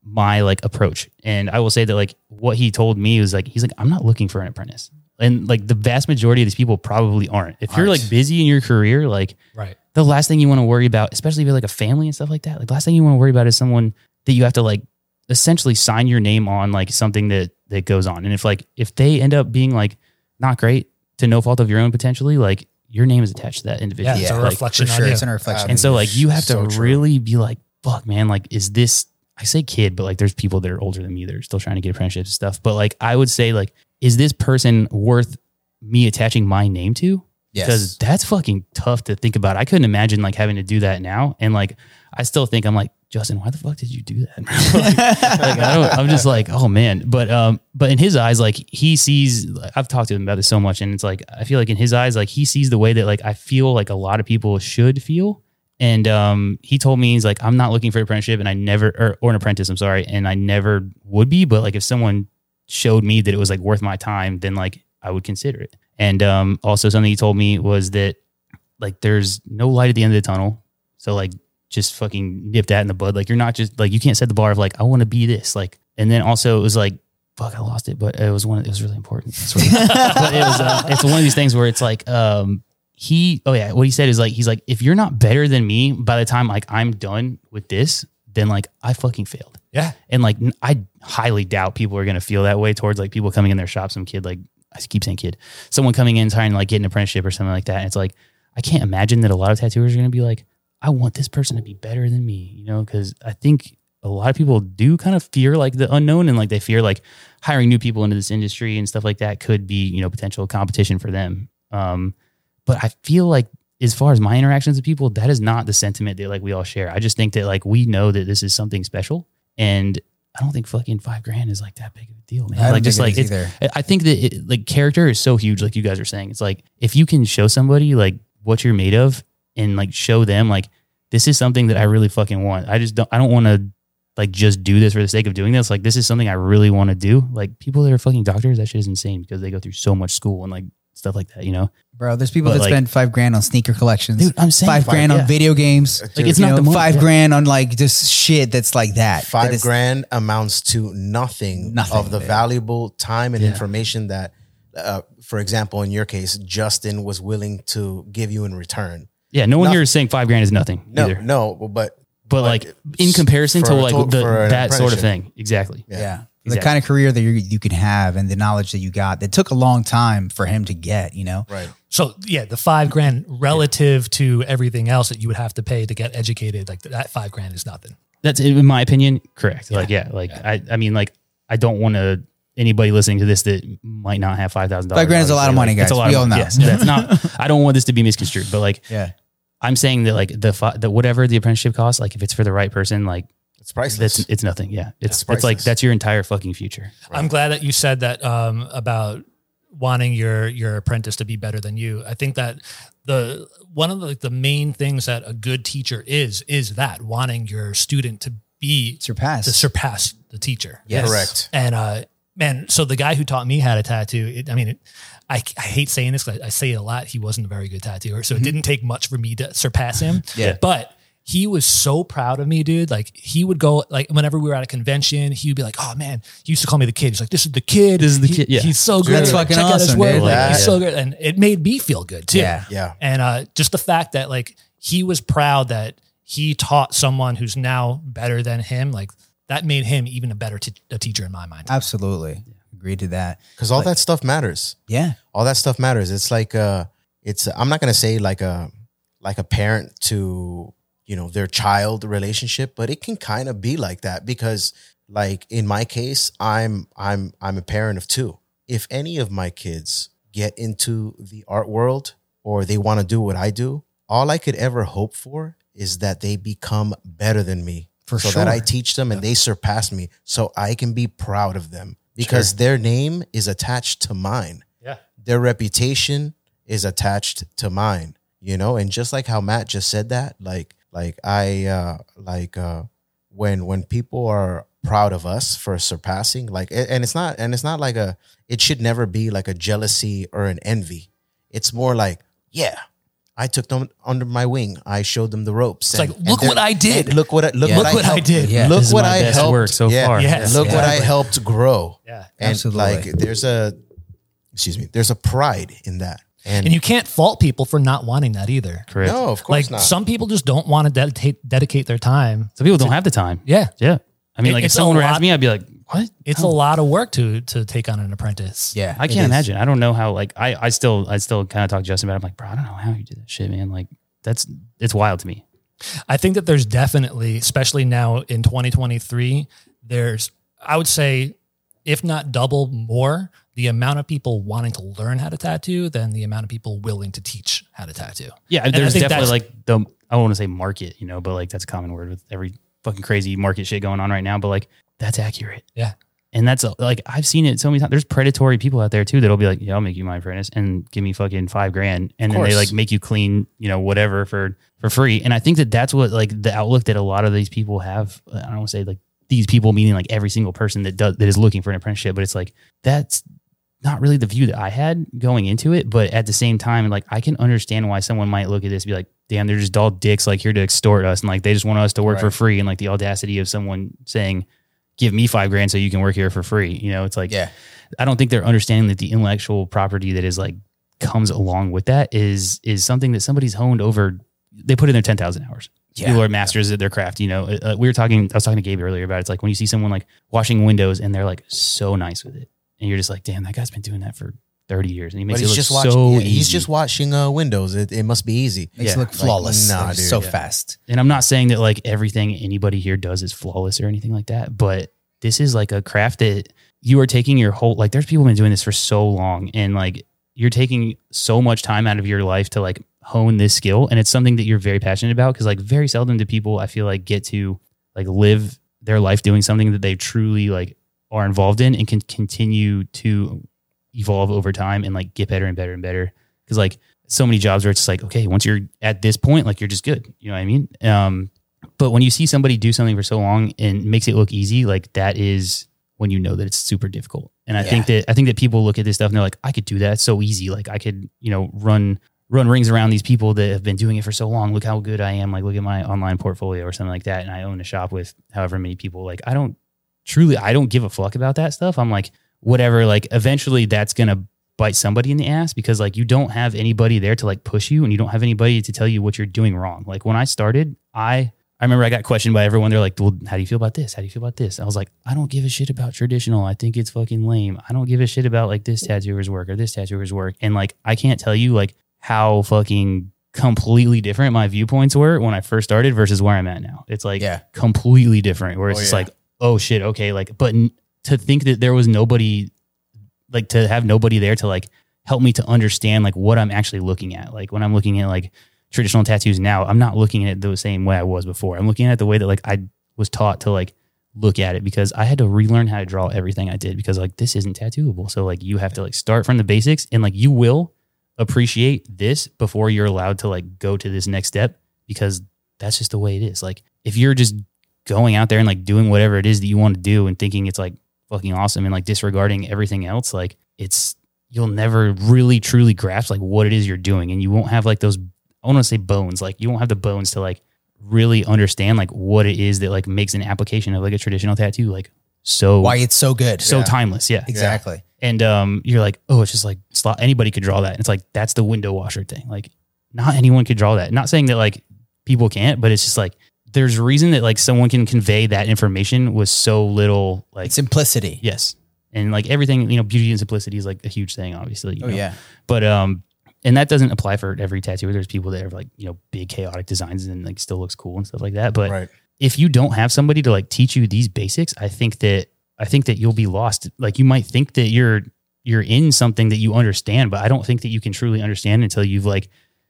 my like approach. And I will say that like what he told me was like he's like, "I'm not looking for an apprentice." And like the vast majority of these people probably aren't. If you're like busy in your career, like
Right.
The last thing you want to worry about, especially if you're like a family and stuff like that, like the last thing you want to worry about is someone that you have to like essentially sign your name on like something that that goes on. And if like if they end up being like not great to no fault of your own potentially, like your name is attached to that individual.
Yeah, it's a
Like,
reflection
For
on
sure. It's a reflection.
and so like you have
So
to
true.
really be like, fuck man, like is this I say kid, but like there's people that are older than me that are still trying to get apprenticeships and stuff. But like I would say like, is this person worth me attaching my name to?
Yes.
because that's fucking tough to think about. I couldn't imagine like having to do that now, and like I still think I'm like Justin, why the fuck did you do that? like, like, I don't. I'm just like, oh man. But um, but in his eyes, like he sees. I've talked to him about this so much, and it's like I feel like in his eyes, like he sees the way that like I feel like a lot of people should feel. And um, he told me he's like, I'm not looking for an apprenticeship, and I never or, or an apprentice. I'm sorry, and I never would be. But like if someone showed me that it was like worth my time, then like I would consider it. And um, also something he told me was that like there's no light at the end of the tunnel. So like just fucking nip that in the bud. Like you're not just like you can't set the bar of like I want to be this. Like and then also it was like fuck I lost it, but it was one. It was really important. Sort of. but it was uh, it's one of these things where it's like um he oh yeah what he said is like he's like if you're not better than me by the time like I'm done with this then like I fucking failed.
Yeah.
And like I highly doubt people are gonna feel that way towards like people coming in their shop. Some kid like I keep saying kid, someone coming in trying to like get an apprenticeship or something like that. And it's like I can't imagine that a lot of tattooers are gonna be like, I want this person to be better than me, you know? Because I think a lot of people do kind of fear like the unknown and like they fear like hiring new people into this industry and stuff like that could be you know potential competition for them. Um, but I feel like as far as my interactions with people, that is not the sentiment that like we all share. I just think that like we know that this is something special, and I don't think fucking five grand is like that big of a deal, man.
I don't
like just like
it
I think that it, like character is so huge, like you guys are saying. It's like if you can show somebody like what you're made of and like show them like this is something that I really fucking want. I just don't I don't want to like just do this for the sake of doing this. Like this is something I really want to do. Like people that are fucking doctors, that shit is insane because they go through so much school and like stuff like that, you know?
Bro, there's people
But,
that
like-
spend five grand on sneaker collections.
Dude, I'm saying
five
five-
grand
yeah.
on video games.
Like it's
You
not
know,
the money.
five
yeah.
grand on like just shit that's like that.
Five
That is-
grand amounts to nothing,
Nothing,
of the
yeah.
valuable time and
Yeah.
information that, uh, for example, in your case, Justin was willing to give you in return.
Yeah, no one
Nothing.
here is saying five grand is nothing
No,
either.
no, but
But like in comparison to
for-
like
to-
the,
for an
that sort of
apprenticeship.
thing. Exactly.
Yeah.
Yeah.
The kind of career that you you can have and the knowledge that you got that took a long time for him to get, you know?
right.
So yeah, the five grand relative to everything else that you would have to pay to get educated, like that five grand is nothing.
That's in my opinion, correct. Like, yeah, like I, I mean, like I don't want to anybody listening to this that might not have five thousand dollars.
Five grand is a lot of money, guys. We all know.
Yes, that's not. I don't want this to be misconstrued, but like
Yeah.
I'm saying that like the fi- the whatever the apprenticeship costs, like if it's for the right person, like
It's priceless.
that's it's nothing. Yeah, it's
It's
it's like that's your entire fucking future.
I'm glad that you said that um, about wanting your your apprentice to be better than you. I think that the one of the, like, the main things that a good teacher is is that wanting your student to be
surpassed,
to surpass the teacher.
Yes.
Correct.
And uh, man, so the guy who taught me how to tattoo, it, I mean, it, I, I hate saying this 'cause I, I say it a lot. He wasn't a very good tattooer, so it didn't take much for me to surpass him.
Yeah.
but he was so proud of me, dude. Like he would go, like whenever we were at a convention, he would be like, "Oh man," he used to call me the kid. He's like, "This is the kid.
This is the
He-
kid." Yeah.
he's so good.
That's fucking
check out his
awesome,
work.
dude.
Like,
Yeah.
he's so good, and it made me feel good too.
Yeah.
Yeah.
And uh, just the fact that like he was proud that he taught someone who's now better than him, like that made him even a better t- a teacher in my mind.
Absolutely. agree to that.
Because all that stuff matters.
Yeah.
all that stuff matters. It's like uh it's I'm not gonna say like a like a parent to you know their child relationship, but it can kind of be like that because like in my case, I'm I'm I'm a parent of two. If any of my kids get into the art world or they want to do what I do, all I could ever hope for is that they become better than me.
For
so that I teach them and they surpass me so I can be proud of them because their name is attached to mine
Yeah.
their reputation is attached to mine you know and just like how matt just said that like like i uh like uh when when people are proud of us for surpassing like and it's not and it's not like a it should never be like a jealousy or an envy it's more like yeah I took them under my wing. I showed them the ropes.
It's like, look what I did.
Look what I, look
Yeah.
what,
Look what I did.
Yeah.
Look
This is
what
my
I
best
helped
work so
yeah,
far.
Yes.
Look what I helped grow.
Yeah.
And
Absolutely.
like there's a excuse me, there's a pride in that. And,
And you can't fault people for not wanting that either.
Correct.
no, of course
Like
not.
some people just don't want to dedicate dedicate their time.
Some people don't have the time.
Yeah.
Yeah. I mean,
It-
like if someone were
lot-
asking me, I'd be like, what?
It's a oh. lot of work to to take on an apprentice.
Yeah.
I can't imagine. I don't know how. Like I, I still, I still kind of talk to Justin about. It. I'm like, bro, I don't know how you did that shit, man. Like that's it's wild to me.
I think that there's definitely, especially now in 2023, there's I would say, if not double more, the amount of people wanting to learn how to tattoo than the amount of people willing to teach how to tattoo.
Yeah,
I
there's definitely like the I don't want to say market, you know, but like that's a common word with every fucking crazy market shit going on right now. But like that's accurate.
Yeah.
And that's like I've seen it so many times. There's predatory people out there too that'll be like, "Yeah, I'll make you my apprentice and give me fucking five grand," and then they like make you clean, you know, whatever for for free. And I think that that's what like the outlook that a lot of these people have. I don't want to say like these people meaning like every single person that does that is looking for an apprenticeship, but it's like that's not really the view that I had going into it, but at the same time, like I can understand why someone might look at this and be like, damn, they're just all dicks like here to extort us and like they just want us to work for free and like the audacity of someone saying, Give me five grand so you can work here for free. You know, it's like
Yeah.
I don't think they're understanding that the intellectual property that is like comes along with that is is something that somebody's honed over. They put in their ten thousand hours.
Yeah.
People are masters at their craft. You know, uh, we were talking. I was talking to Gabe earlier about it. it's like when you see someone like washing windows and they're like so nice with it, and you're just like, damn, that guy's been doing that for thirty years, and he makes
he's
it look
just watching.
so
yeah,
easy.
he's just watching uh, Windows. It, it must be easy.
Makes
Yeah.
it look
Like,
flawless.
nah, dude.
so
Yeah.
fast.
and I'm not saying that like everything anybody here does is flawless or anything like that, but this is like a craft that you are taking your whole like there's people been doing this for so long and like you're taking so much time out of your life to like hone this skill and it's something that you're very passionate about because like very seldom do people I feel like get to like live their life doing something that they truly like are involved in and can continue to evolve over time and like get better and better and better. Because like so many jobs where it's like okay once you're at this point like you're just good. You know what i mean? Um but when you see somebody do something for so long and makes it look easy like that is when you know that it's super difficult. And i think that i think that people look at this stuff and they're like i could do that it's so easy. Like i could you know run run rings around these people that have been doing it for so long. Look how good i am. Like look at my online portfolio or something like that. And i own a shop with however many people. Like i don't truly i don't give a fuck about that stuff. I'm like whatever like eventually that's gonna bite somebody in the ass because like you don't have anybody there to like push you and you don't have anybody to tell you what you're doing wrong. Like when i started i i remember i got questioned by everyone. They're like well how do you feel about this? How do you feel about this? I was like i don't give a shit about traditional. I think it's fucking lame. I don't give a shit about like this tattooer's work or this tattooer's work. And like i can't tell you like how fucking completely different my viewpoints were when i first started versus where i'm at now. It's like
Yeah.
completely different where it's
Oh,
just
yeah.
like oh shit okay like but n- to think that there was nobody like to have nobody there to like help me to understand like what i'm actually looking at. Like when i'm looking at like traditional tattoos now i'm not looking at it the same way i was before. I'm looking at it the way that like i was taught to like look at it because i had to relearn how to draw everything i did because like this isn't tattooable. So like you have to like start from the basics and like you will appreciate this before you're allowed to like go to this next step because that's just the way it is. Like if you're just going out there and like doing whatever it is that you want to do and thinking it's like fucking awesome and like disregarding everything else like it's you'll never really truly grasp like what it is you're doing and you won't have like those i want to say bones like you won't have the bones to like really understand like what it is that like makes an application of like a traditional tattoo like so
Why it's so good.
so
Yeah.
timeless yeah
exactly.
and um, you're like, oh, it's just like slot. Anybody could draw that. And it's like that's the window washer thing. Like, not anyone could draw that. Not saying that like people can't, but it's just like there's a reason that like someone can convey that information with so little like
Simplicity.
yes, and like everything you know, beauty and simplicity is like a huge thing, obviously. you
Oh
know?
yeah.
but um, and that doesn't apply for every tattooer. There's people that have like you know big chaotic designs and like still looks cool and stuff like that. But
Right.
if you don't have somebody to like teach you these basics, I think that I think that you'll be lost. Like you might think that you're you're in something that you understand, but I don't think that you can truly understand until you've like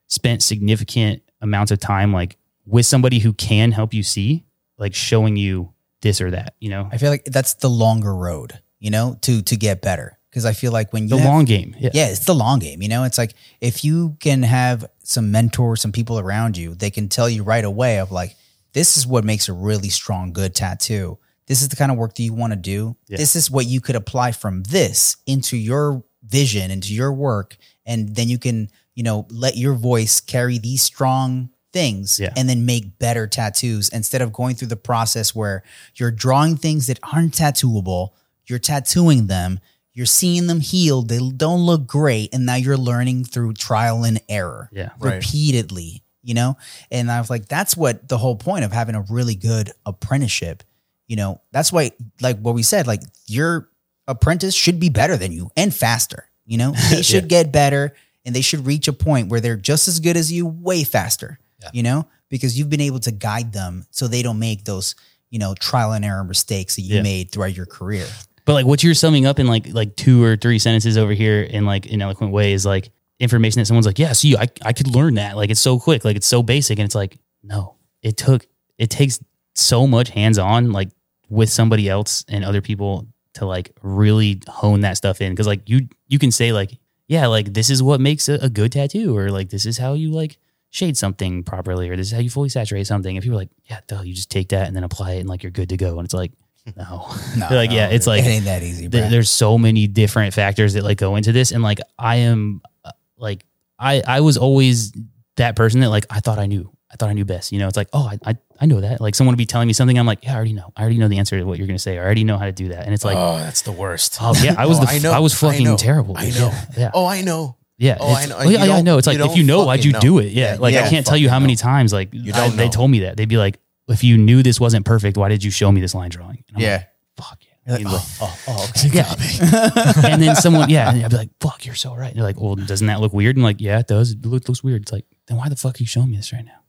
spent significant amounts of time like with somebody who can help you see, like showing you this or that, you know?
I feel like that's the longer road, you know, to to get better. Because I feel like when you
The
have-
long game. Yeah.
yeah, it's the long game. You know, it's like if you can have some mentors, some people around you, they can tell you right away of like, this is what makes a really strong, good tattoo. This is the kind of work that you want to do.
Yeah.
This is what you could apply from this into your vision, into your work. And then you can, you know, let your voice carry these strong things
Yeah.
and then make better tattoos instead of going through the process where you're drawing things that aren't tattooable, you're tattooing them, you're seeing them healed, they don't look great, and now you're learning through trial and error
Yeah.
Right.
repeatedly, you know? And I was like, that's what the whole point of having a really good apprenticeship, you know, that's why, like what we said, like your apprentice should be better than you and faster, you know? They should get better and they should reach a point where they're just as good as you, way faster, you know? Because you've been able to guide them so they don't make those, you know, trial and error mistakes that you
Yeah.
made throughout your career.
But like what you're summing up in like like two or three sentences over here in like an eloquent way is like information that someone's like, yeah, see, I I could learn that. Like it's so quick, like it's so basic, and it's like, no, it took it takes so much hands on like with somebody else and other people to like really hone that stuff in because like you you can say like yeah like this is what makes a, a good tattoo or like this is how you like shade something properly or this is how you fully saturate something if you're like yeah duh, you just take that and then apply it and like you're good to go and it's like No.
No,
like, yeah, it's like
it ain't that easy,
th- there's so many different factors that like go into this. And like, I am uh, like, I, I was always that person that like, I thought I knew, I thought I knew best. You know, it's like, oh, I, I, I know that. Like someone would be telling me something. I'm like, yeah, I already know. I already know the answer to what you're going to say. I already know how to do that. And it's like,
oh, that's the worst.
oh yeah, I was
Oh,
the,
I
I, was fucking
know,
terrible.
I know.
Yeah. Yeah.
Oh, I know.
Yeah.
Oh, I know.
oh, yeah, yeah, I know. It's like if you know, why'd you do it? Yeah.
Yeah,
like I can't tell you how many times like I- they
know.
told me that. They'd be like, if you knew this wasn't perfect, why did you show me this line drawing? And I'm
yeah.
like, fuck yeah.
You're like,
like,
oh, oh, oh, okay.
yeah. and then someone, yeah, and I'd be like, fuck, you're so right. And they're like, well, doesn't that look weird? And like, yeah, it does. It look, looks weird. It's like, then why the fuck are you showing me this right now?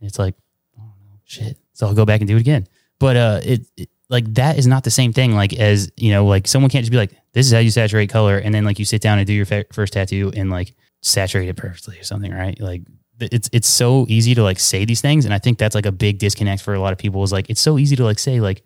And it's like, oh no, shit. So I'll go back and do it again. But uh, it, it like that is not the same thing. Like as you know, like someone can't just be like, this is how you saturate color, and then like you sit down and do your fa- first tattoo and like saturate it perfectly or something, right? Like it's it's so easy to like say these things, and I think that's like a big disconnect for a lot of people. Is like it's so easy to like say like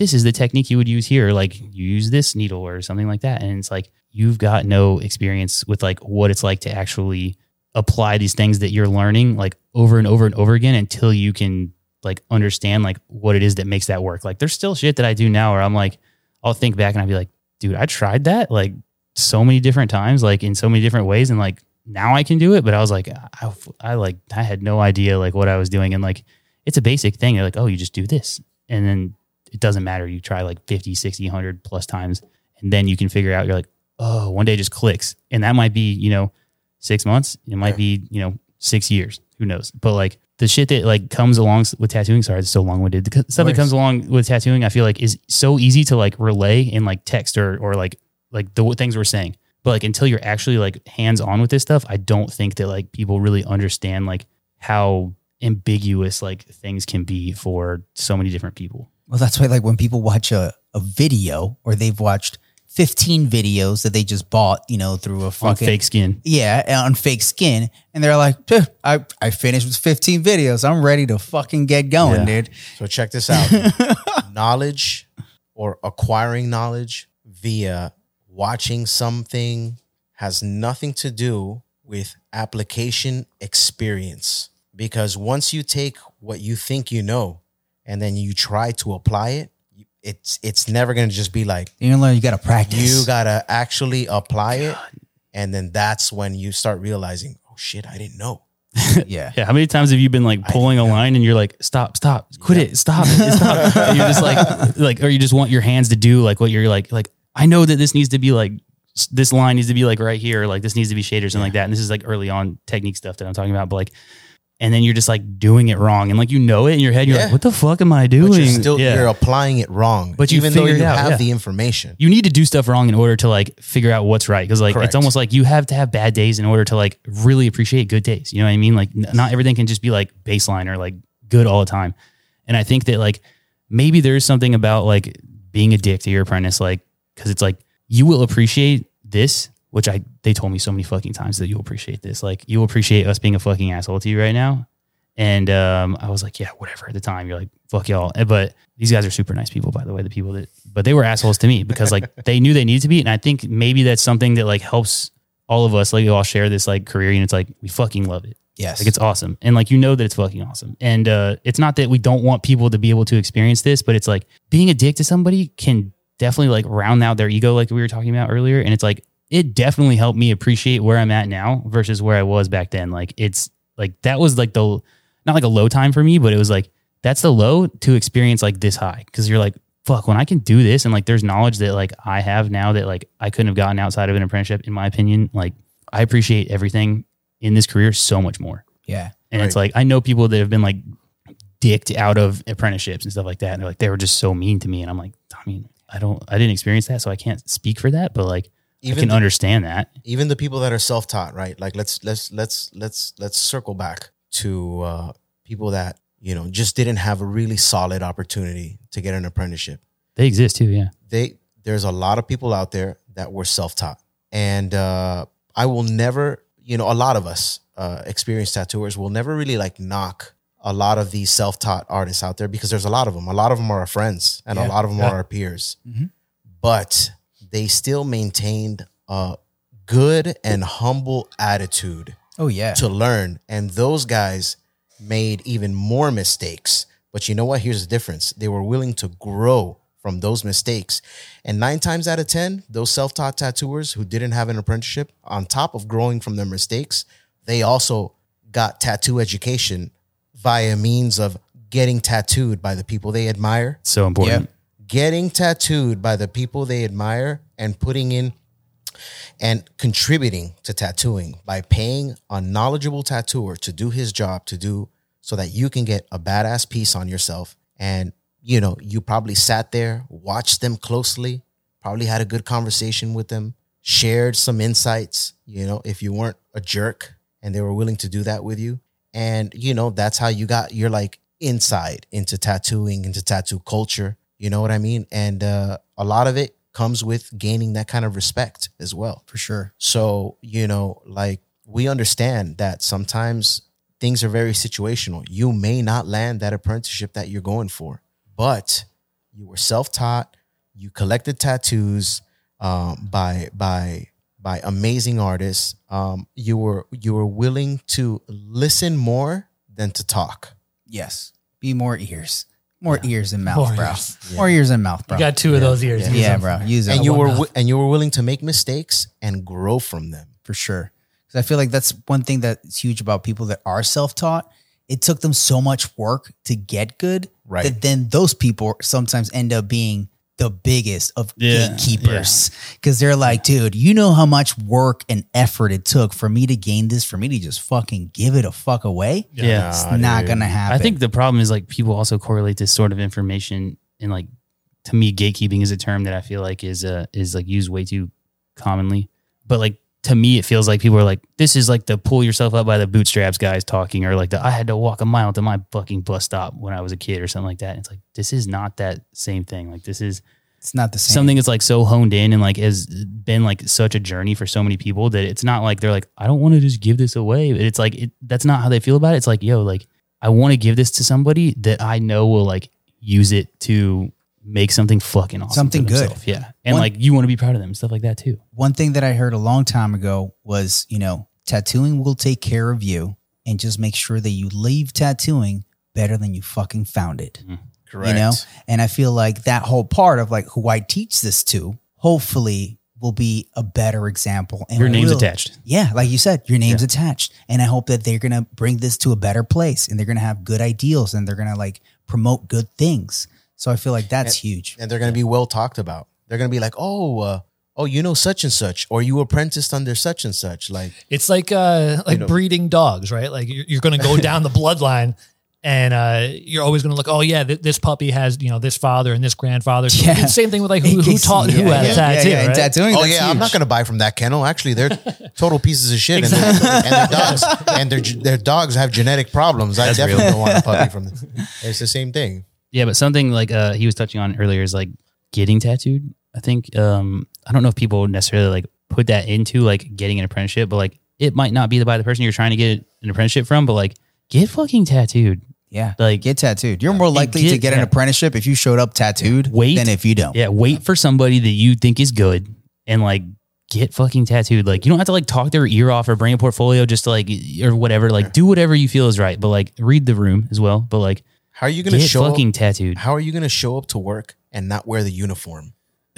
this is the technique you would use here. Like you use this needle or something like that. And it's like, you've got no experience with like what it's like to actually apply these things that you're learning like over and over and over again until you can like understand like what it is that makes that work. Like there's still shit that I do now where I'm like, I'll think back and I'll be like, dude, I tried that like so many different times, like in so many different ways. And like now I can do it. But I was like, I, I like, I had no idea like what I was doing. And like, it's a basic thing. They're like, oh, you just do this. And then it doesn't matter. You try like 50, 60, 100 plus times. And then you can figure out, you're like, oh, one day just clicks. And that might be, you know, six months. It might be, you know, six years. Who knows? But like the shit that like comes along with tattooing, sorry, it's so long winded. The stuff that comes along with tattooing, I feel like is so easy to like relay in like text or, or like, like the things we're saying. But like until you're actually like hands on with this stuff, I don't think that like people really understand like how ambiguous like things can be for so many different people.
Well, that's why, like, when people watch a, a video or they've watched 15 videos that they just bought, you know, through a
On
fucking
fake skin.
yeah, on fake skin, and they're like, I, I finished with 15 videos. I'm ready to fucking get going,
Yeah.
dude.
So check this out. knowledge or acquiring knowledge via watching something has nothing to do with application experience. Because once you take what you think you know and then you try to apply it, it's it's never gonna just be like
You learn, you got to practice.
you gotta actually apply it. And then that's when you start realizing, oh shit, I didn't know.
yeah.
Yeah. How many times have you been like pulling a line and you're like, stop, stop, quit it, stop, it, stop. and you're just like, like, or you just want your hands to do like what you're like, like, I know that this needs to be like, this line needs to be like right here, like this needs to be shaded or something like that. And this is like early on technique stuff that I'm talking about. But like, and then you're just like doing it wrong. And like, you know it in your head. You're
Yeah.
like, what the fuck am I doing?
But you're still
yeah.
you're applying it wrong.
But you
even though you
out,
have
yeah.
the information.
you need to do stuff wrong in order to like figure out what's right. Cause like
Correct.
it's almost like you have to have bad days in order to like really appreciate good days. You know what I mean? Like n- not everything can just be like baseline or like good all the time. And I think that like maybe there's something about like being a dick to your apprentice, like, cause it's like you will appreciate this, which I, they told me so many fucking times that you'll appreciate this. Like you'll appreciate us being a fucking asshole to you right now. And um, I was like, yeah, whatever. At the time, you're like, fuck y'all. Eh, But these guys are super nice people, by the way. The people that, but they were assholes to me because like they knew they needed to be. And I think maybe that's something that like helps all of us. Like we all share this like career, and it's like we fucking love it.
Yes.
Like it's awesome. And like you know that it's fucking awesome. And uh it's not that we don't want people to be able to experience this, but it's like being a dick to somebody can definitely like round out their ego like we were talking about earlier. And it's like it definitely helped me appreciate where I'm at now versus where I was back then. Like it's like that was like the not like a low time for me, but it was like that's the low to experience like this high. Cause you're like, fuck, when I can do this and like there's knowledge that like I have now that like I couldn't have gotten outside of an apprenticeship, in my opinion, like I appreciate everything in this career so much more.
yeah.
And it's like I know people that have been like dicked out of apprenticeships and stuff like that. And they're like, they were just so mean to me. And I'm like, I mean, I don't I didn't experience that, so I can't speak for that, but like I can
the-
understand that.
even the people that are self-taught right like let's let's let's let's let's circle back to uh people that you know just didn't have a really solid opportunity to get an apprenticeship
They exist too, yeah.
they there's a lot of people out there that were self-taught and uh i will never you know a lot of us uh experienced tattooers will never really like knock a lot of these self-taught artists out there because there's a lot of them a lot of them are our friends and a lot of them
Yeah.
are our peers
Mhm.
but they still maintained a good and humble attitude
Oh, yeah.
to learn. And those guys made even more mistakes. But you know what? Here's the difference they were willing to grow from those mistakes. And nine times out of 10, those self taught tattooers who didn't have an apprenticeship, on top of growing from their mistakes, they also got tattoo education via means of getting tattooed by the people they admire
So important.
Getting tattooed by the people they admire and putting in and contributing to tattooing by paying a knowledgeable tattooer to do his job to do so that you can get a badass piece on yourself. And you know you probably sat there watched them closely probably had a good conversation with them shared some insights you know if you weren't a jerk and they were willing to do that with you. And you know that's how you got you're like inside into tattooing into tattoo culture you know what i mean and uh, a lot of it comes with gaining that kind of respect as well
For sure.
so, you know, like we understand that sometimes things are very situational. You may not land that apprenticeship that you're going for, but you were self-taught, you collected tattoos um, by by by amazing artists. Um, you were you were willing to listen more than to talk.
Yes. Be more ears. More ears and mouth,
More
bro.
ears.
More ears and mouth, bro.
You got two of those ears.
yeah,
Use them.
bro. Use it.
And you were
mouth.
wi- and you were willing to make mistakes and grow from them.
for sure. Because I feel like that's one thing that's huge about people that are self taught. It took them so much work to get good
Right.
that then those people sometimes end up being the biggest of
Yeah,
gatekeepers because they're like, dude, you know how much work and effort it took for me to gain this, for me to just fucking give it a fuck away.
Yeah.
It's not gonna happen.
I think the problem is like people also correlate this sort of information and like to me gatekeeping is a term that I feel like is uh is like used way too commonly. But like to me it feels like people are like this is like the pull yourself up by the bootstraps guys talking or like the I had to walk a mile to my fucking bus stop when I was a kid or something like that. And It's like this is not that same thing. Like this is
it's not the same.
something that's like so honed in and like has been like such a journey for so many people that it's not like they're like I don't want to just give this away. It's like it, that's not how they feel about it. It's like yo, like I want to give this to somebody that I know will like use it to make something fucking awesome,
Something
for
good.
Yeah, and
One-
like you want to be proud of them, stuff like that too.
one thing that I heard a long time ago was, you know, tattooing will take care of you and just make sure that you leave tattooing better than you fucking found it. Mm-hmm.
Correct.
You know? And I feel like that whole part of like who I teach this to, hopefully will be a better example. And
Your name's
will-
attached.
Yeah, like you said, your name's attached. And I hope that they're gonna bring this to a better place and they're gonna have good ideals and they're gonna like promote good things. So I feel like that's huge.
and they're going to be well talked about. They're going to be like, "Oh, uh, oh, you know such and such, or you apprenticed under such and such." Like,
It's like uh like
know.
breeding dogs, right? Like you're, you're going to go down the bloodline, and uh, you're always going to look. Oh yeah, th- this puppy has you know this father and this grandfather. So
Yeah.
Same thing with like who, who taught who had a tattoo.
yeah, and
right?
tattooing.
oh
that's
yeah, I'm not going to buy from that kennel. Actually, they're total pieces of shit, and, and their dogs and their their dogs have genetic problems. I definitely don't want a puppy from them. It's the same thing.
Yeah, but something like uh, he was touching on earlier is like getting tattooed. I think um, I don't know if people necessarily like put that into like getting an apprenticeship, but like it might not be the by the person you're trying to get an apprenticeship from, but like get fucking tattooed.
Yeah.
Like
Get tattooed. You're more likely
get-
to get an
yeah.
apprenticeship if you showed up tattooed
Wait.
than if you don't.
Yeah, wait for somebody that you think is good and like get fucking tattooed. Like you don't have to like talk their ear off or bring a portfolio just to like or whatever. Like do whatever you feel is right, but like read the room as well. But like
How are you going to show?
fucking
Up,
tattooed.
how are you going to show up to work and not wear the uniform?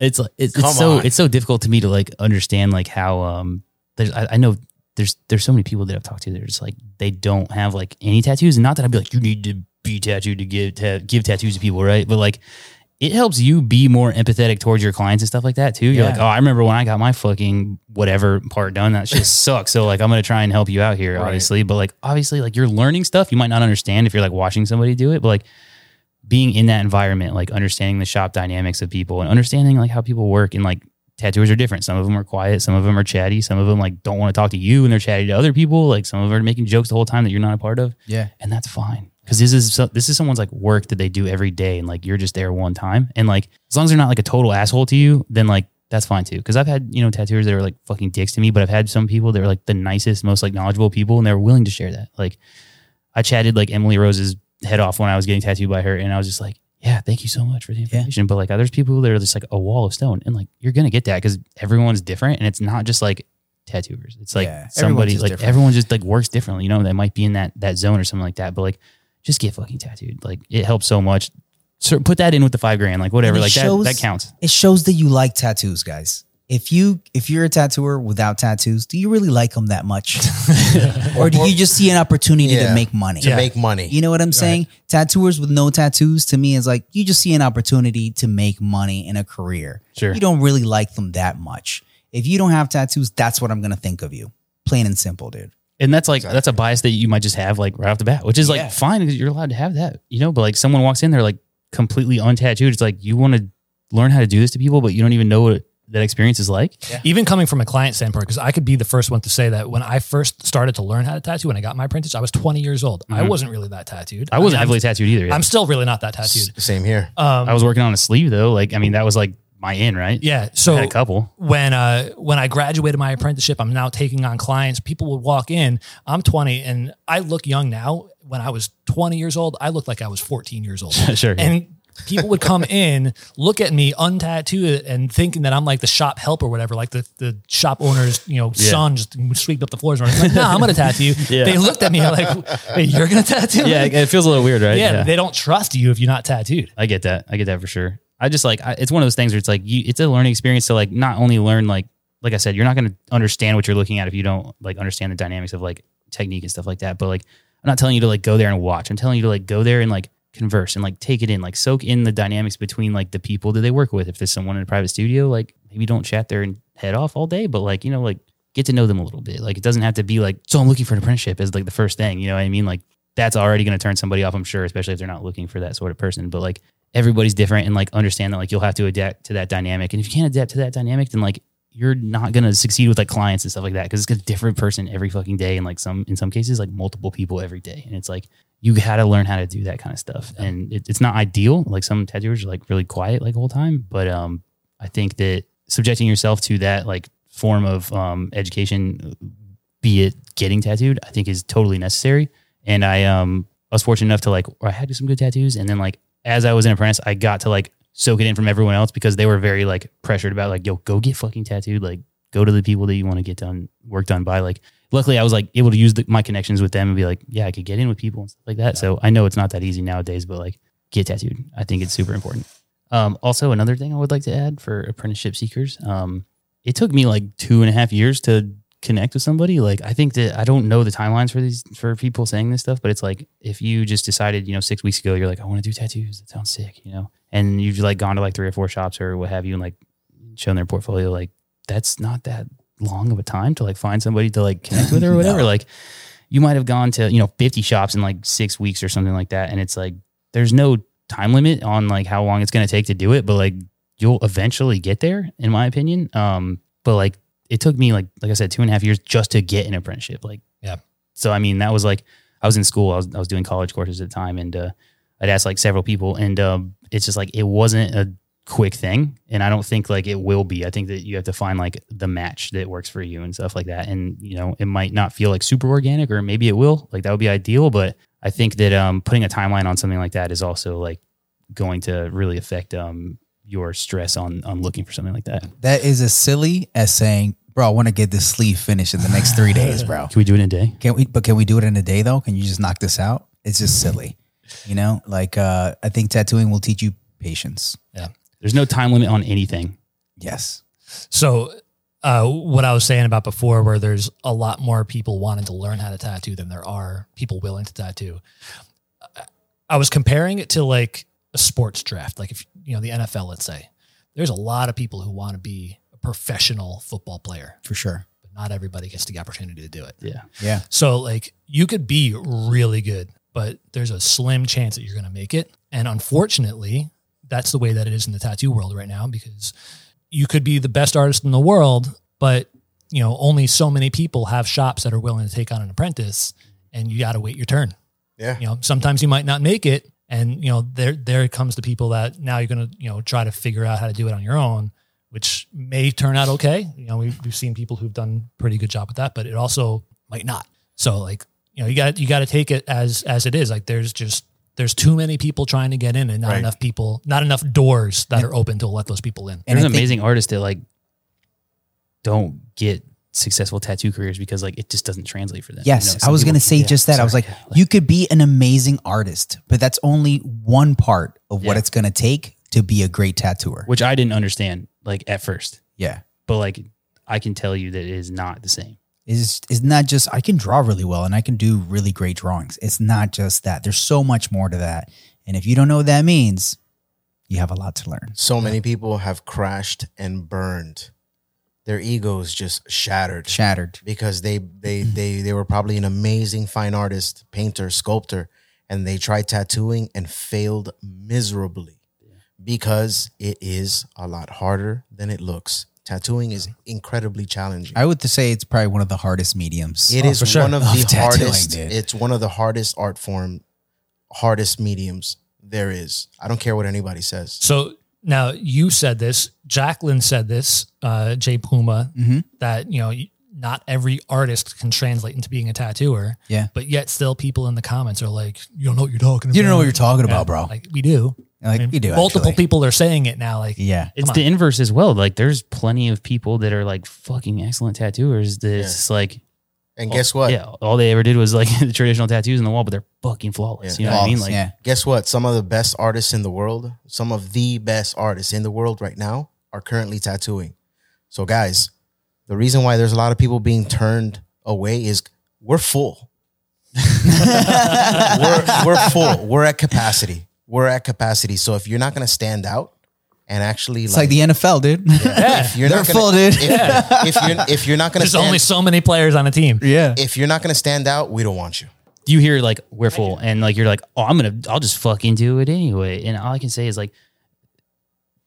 it's like it's, it's so
on.
it's so difficult to me to like understand like how um there's I, I know there's there's so many people that I've talked to that are just like they don't have like any tattoos and not that I'd be like you need to be tattooed to give ta- give tattoos to people right but like it helps you be more empathetic towards your clients and stuff like that too you're
Yeah.
like oh I remember when I got my fucking whatever part done that shit sucks so like I'm gonna try and help you out here
Right.
obviously but like obviously like you're learning stuff you might not understand if you're like watching somebody do it but like being in that environment, like understanding the shop dynamics of people and understanding like how people work and like tattooers are different. Some of them are quiet, some of them are chatty, some of them like don't want to talk to you and they're chatty to other people. Like some of them are making jokes the whole time that you're not a part of,
Yeah.
and that's fine because this is this is someone's like work that they do every day, and like you're just there one time, and like as long as they're not like a total asshole to you, then like that's fine too. Because I've had you know tattooers that are like fucking dicks to me, but I've had some people that are like the nicest, most like knowledgeable people, and they're willing to share that. Like I chatted like Emily Rose's head off when I was getting tattooed by her, and I was just like, yeah, thank you so much for the information. But like, there's people that are just like a wall of stone, and like you're gonna get that because everyone's different, and it's not just like tattooers. It's like
Yeah,
somebody like
different.
everyone just like works differently. You know, they might be in that that zone or something like that. But like, just get fucking tattooed. Like it helps so much. So put that in with the five grand, like whatever, like
shows-
that that counts.
It shows that you like tattoos, guys. If you if you're a tattooer without tattoos, do you really like them that much, or do you just see an opportunity
Yeah.
to make money?
to make money.
You know what I'm saying? Tattooers with no tattoos to me is like you just see an opportunity to make money in a career.
Sure.
You don't really like them that much. If you don't have tattoos, that's what I'm gonna think of you. Plain and simple, dude.
And that's like that's a bias that you might just have like right off the bat, which is like fine because you're allowed to have that, you know. But like someone walks in there like completely untattooed, it's like you want to learn how to do this to people, but you don't even know what that experience is like.
Even coming from a client standpoint, because I could be the first one to say that when I first started to learn how to tattoo, when I got my apprentice, I was 20 years old. I wasn't really that tattooed.
Mm-hmm. I wasn't I
mean,
heavily tattooed either.
I'm, I'm still really not that tattooed.
Same here.
I was working on a sleeve though. Like I mean, that was like my in right.
Yeah. So
a couple.
when uh when I graduated my apprenticeship, I'm now taking on clients. People would walk in. I'm 20 and I look young now. When I was 20 years old, I looked like I was 14 years old.
Sure, yeah.
And people would come in, look at me untattooed, and thinking that I'm like the shop help or whatever, like the, the shop owner's you know
Yeah.
son just sweep up the floors. And I'm like, no, I'm gonna tattoo you.
Yeah.
They looked at me like, hey, you're gonna tattoo? me?"
Yeah, it feels a little weird, right?
yeah. They don't trust you if you're not tattooed.
I get that. I get that for sure. I just like I, it's one of those things where it's like you, it's a learning experience to like not only learn like like I said, you're not going to understand what you're looking at if you don't like understand the dynamics of like technique and stuff like that. But like I'm not telling you to like go there and watch. I'm telling you to like go there and like converse and like take it in, like soak in the dynamics between like the people that they work with. If there's someone in a private studio, like maybe don't chat there and head off all day, but like you know like get to know them a little bit. Like it doesn't have to be like so I'm looking for an apprenticeship as like the first thing. You know what I mean? Like that's already going to turn somebody off, I'm sure, especially if they're not looking for that sort of person. But like everybody's different and like understand that like you'll have to adapt to that dynamic. And if you can't adapt to that dynamic, then like you're not going to succeed with like clients and stuff like that because it's a different person every fucking day. And like some, in some cases, like multiple people every day. And it's like, you got to learn how to do that kind of stuff. And it, it's not ideal. Like some tattooers are like really quiet like the whole time. But um, I think that subjecting yourself to that like form of um, education, be it getting tattooed, I think is totally necessary. And I um I was fortunate enough to like I had some good tattoos, and then like as I was an apprentice, I got to like soak it in from everyone else because they were very like pressured about like yo go get fucking tattooed, like go to the people that you want to get done work done by. Like luckily, I was like able to use the, my connections with them and be like yeah I could get in with people and stuff like that. So I know it's not that easy nowadays, but like get tattooed. I think it's super important. Um, also, another thing I would like to add for apprenticeship seekers, um, it took me like two and a half years to connect with somebody. Like, I think that I don't know the timelines for these for people saying this stuff, but it's like if you just decided, you know, six weeks ago, you're like, I want to do tattoos. That sounds sick, you know, and you've like gone to like three or four shops or what have you, and like shown their portfolio. Like, that's not that long of a time to like find somebody to like connect with or whatever. Like, you might have gone to you know 50 shops in like six weeks or something like that, and it's like there's no time limit on like how long it's going to take to do it, but like you'll eventually get there, in my opinion. Um, but like it took me like like I said, two and a half years just to get an apprenticeship. Like,
Yeah.
So I mean, that was like I was in school. I was I was doing college courses at the time, and uh, I'd asked like several people, and um, it's just like it wasn't a quick thing, and I don't think like it will be. I think that you have to find like the match that works for you and stuff like that. And you know, it might not feel like super organic, or maybe it will. Like that would be ideal, but I think that um, putting a timeline on something like that is also like going to really affect um, your stress on on looking for something like that.
That is as silly as saying, "Bro, I want to get this sleeve finished in the next three days, bro."
Can we do it in a day?
Can we? But can we do it in a day though? Can you just knock this out? It's just silly, you know. Like uh, I think tattooing will teach you patience. Yeah.
There's no time limit on anything.
Yes.
So, uh, what I was saying about before, where there's a lot more people wanting to learn how to tattoo than there are people willing to tattoo. I was comparing it to like a sports draft, like if you know the NFL, let's say. There's a lot of people who want to be a professional football player,
For sure.
but not everybody gets the opportunity to do it.
Yeah.
Yeah.
So like you could be really good, but there's a slim chance that you're going to make it. And unfortunately, that's the way that it is in the tattoo world right now because you could be the best artist in the world, but you know, only so many people have shops that are willing to take on an apprentice and you got to wait your turn.
Yeah.
You know, sometimes you might not make it and you know, there there comes the people that now you're going to, you know, try to figure out how to do it on your own, which may turn out okay. You know, we've, we've seen people who've done pretty good job with that, but it also might not. So like, you know, you got you got to take it as as it is. Like there's just there's too many people trying to get in and not
Right.
enough people, not enough doors that are open to let those people in.
And
There's
I think-
amazing artists that like don't get successful tattoo careers because like it just doesn't translate for them. you
Yes,
know?
I was going to say
yeah,
just that. I was
sorry.
like, you could be an amazing artist, but that's only one part of what
Yeah.
it's going to take to be a great tattooer.
which I didn't understand like at first,
Yeah.
but like I can tell you that it is not the same.
Is is not just I can draw really well and I can do really great drawings. It's not just that. There's so much more to that. And if you don't know what that means, you have a lot to learn.
So many people have crashed and burned. Their egos just shattered
Shattered.
because they they they they were probably an amazing fine artist, painter, sculptor, and they tried tattooing and failed miserably because it is a lot harder than it looks. Tattooing is incredibly challenging.
I would say it's probably one of the hardest mediums.
It
Oh,
is
sure.
one of
Of
the
tattooing,
hardest.
dude.
It's one of the hardest art form, hardest mediums there is. I don't care what anybody says.
So now you said this, Jacqueline said this, uh, Jay Puma,
Mhm.
that you know not every artist can translate into being a tattooer.
Yeah.
but yet still people in the comments are like, "You don't know what you're talking about."
You don't know what you're talking
Yeah,
about, bro.
Like we do.
Like,
I mean,
we do,
Multiple
actually.
people are saying it now. Like,
yeah.
It's
Come
the inverse as well. Like there's plenty of people that are like fucking excellent tattooers that it's just like
And guess what?
Yeah, all they ever did was like the traditional tattoos on the wall, but they're fucking flawless.
Yeah.
You know what I mean?
Flawless,
Like
yeah.
Guess what? Some of the best artists in the world, some of the best artists in the world right now are currently tattooing. So, guys, the reason why there's a lot of people being turned away is we're full. we're, we're full. We're at capacity. We're at capacity. So if you're not going to stand out and actually,
It's like the NFL, dude.
if you're
They're
not gonna,
full, dude.
If, if you're if you're not going to
there's only so many players on a team.
yeah.
if you're not going to stand out, we don't want you.
you hear like we're full, and like you're like, oh, I'm gonna, I'll just fucking do it anyway. And all I can say is like,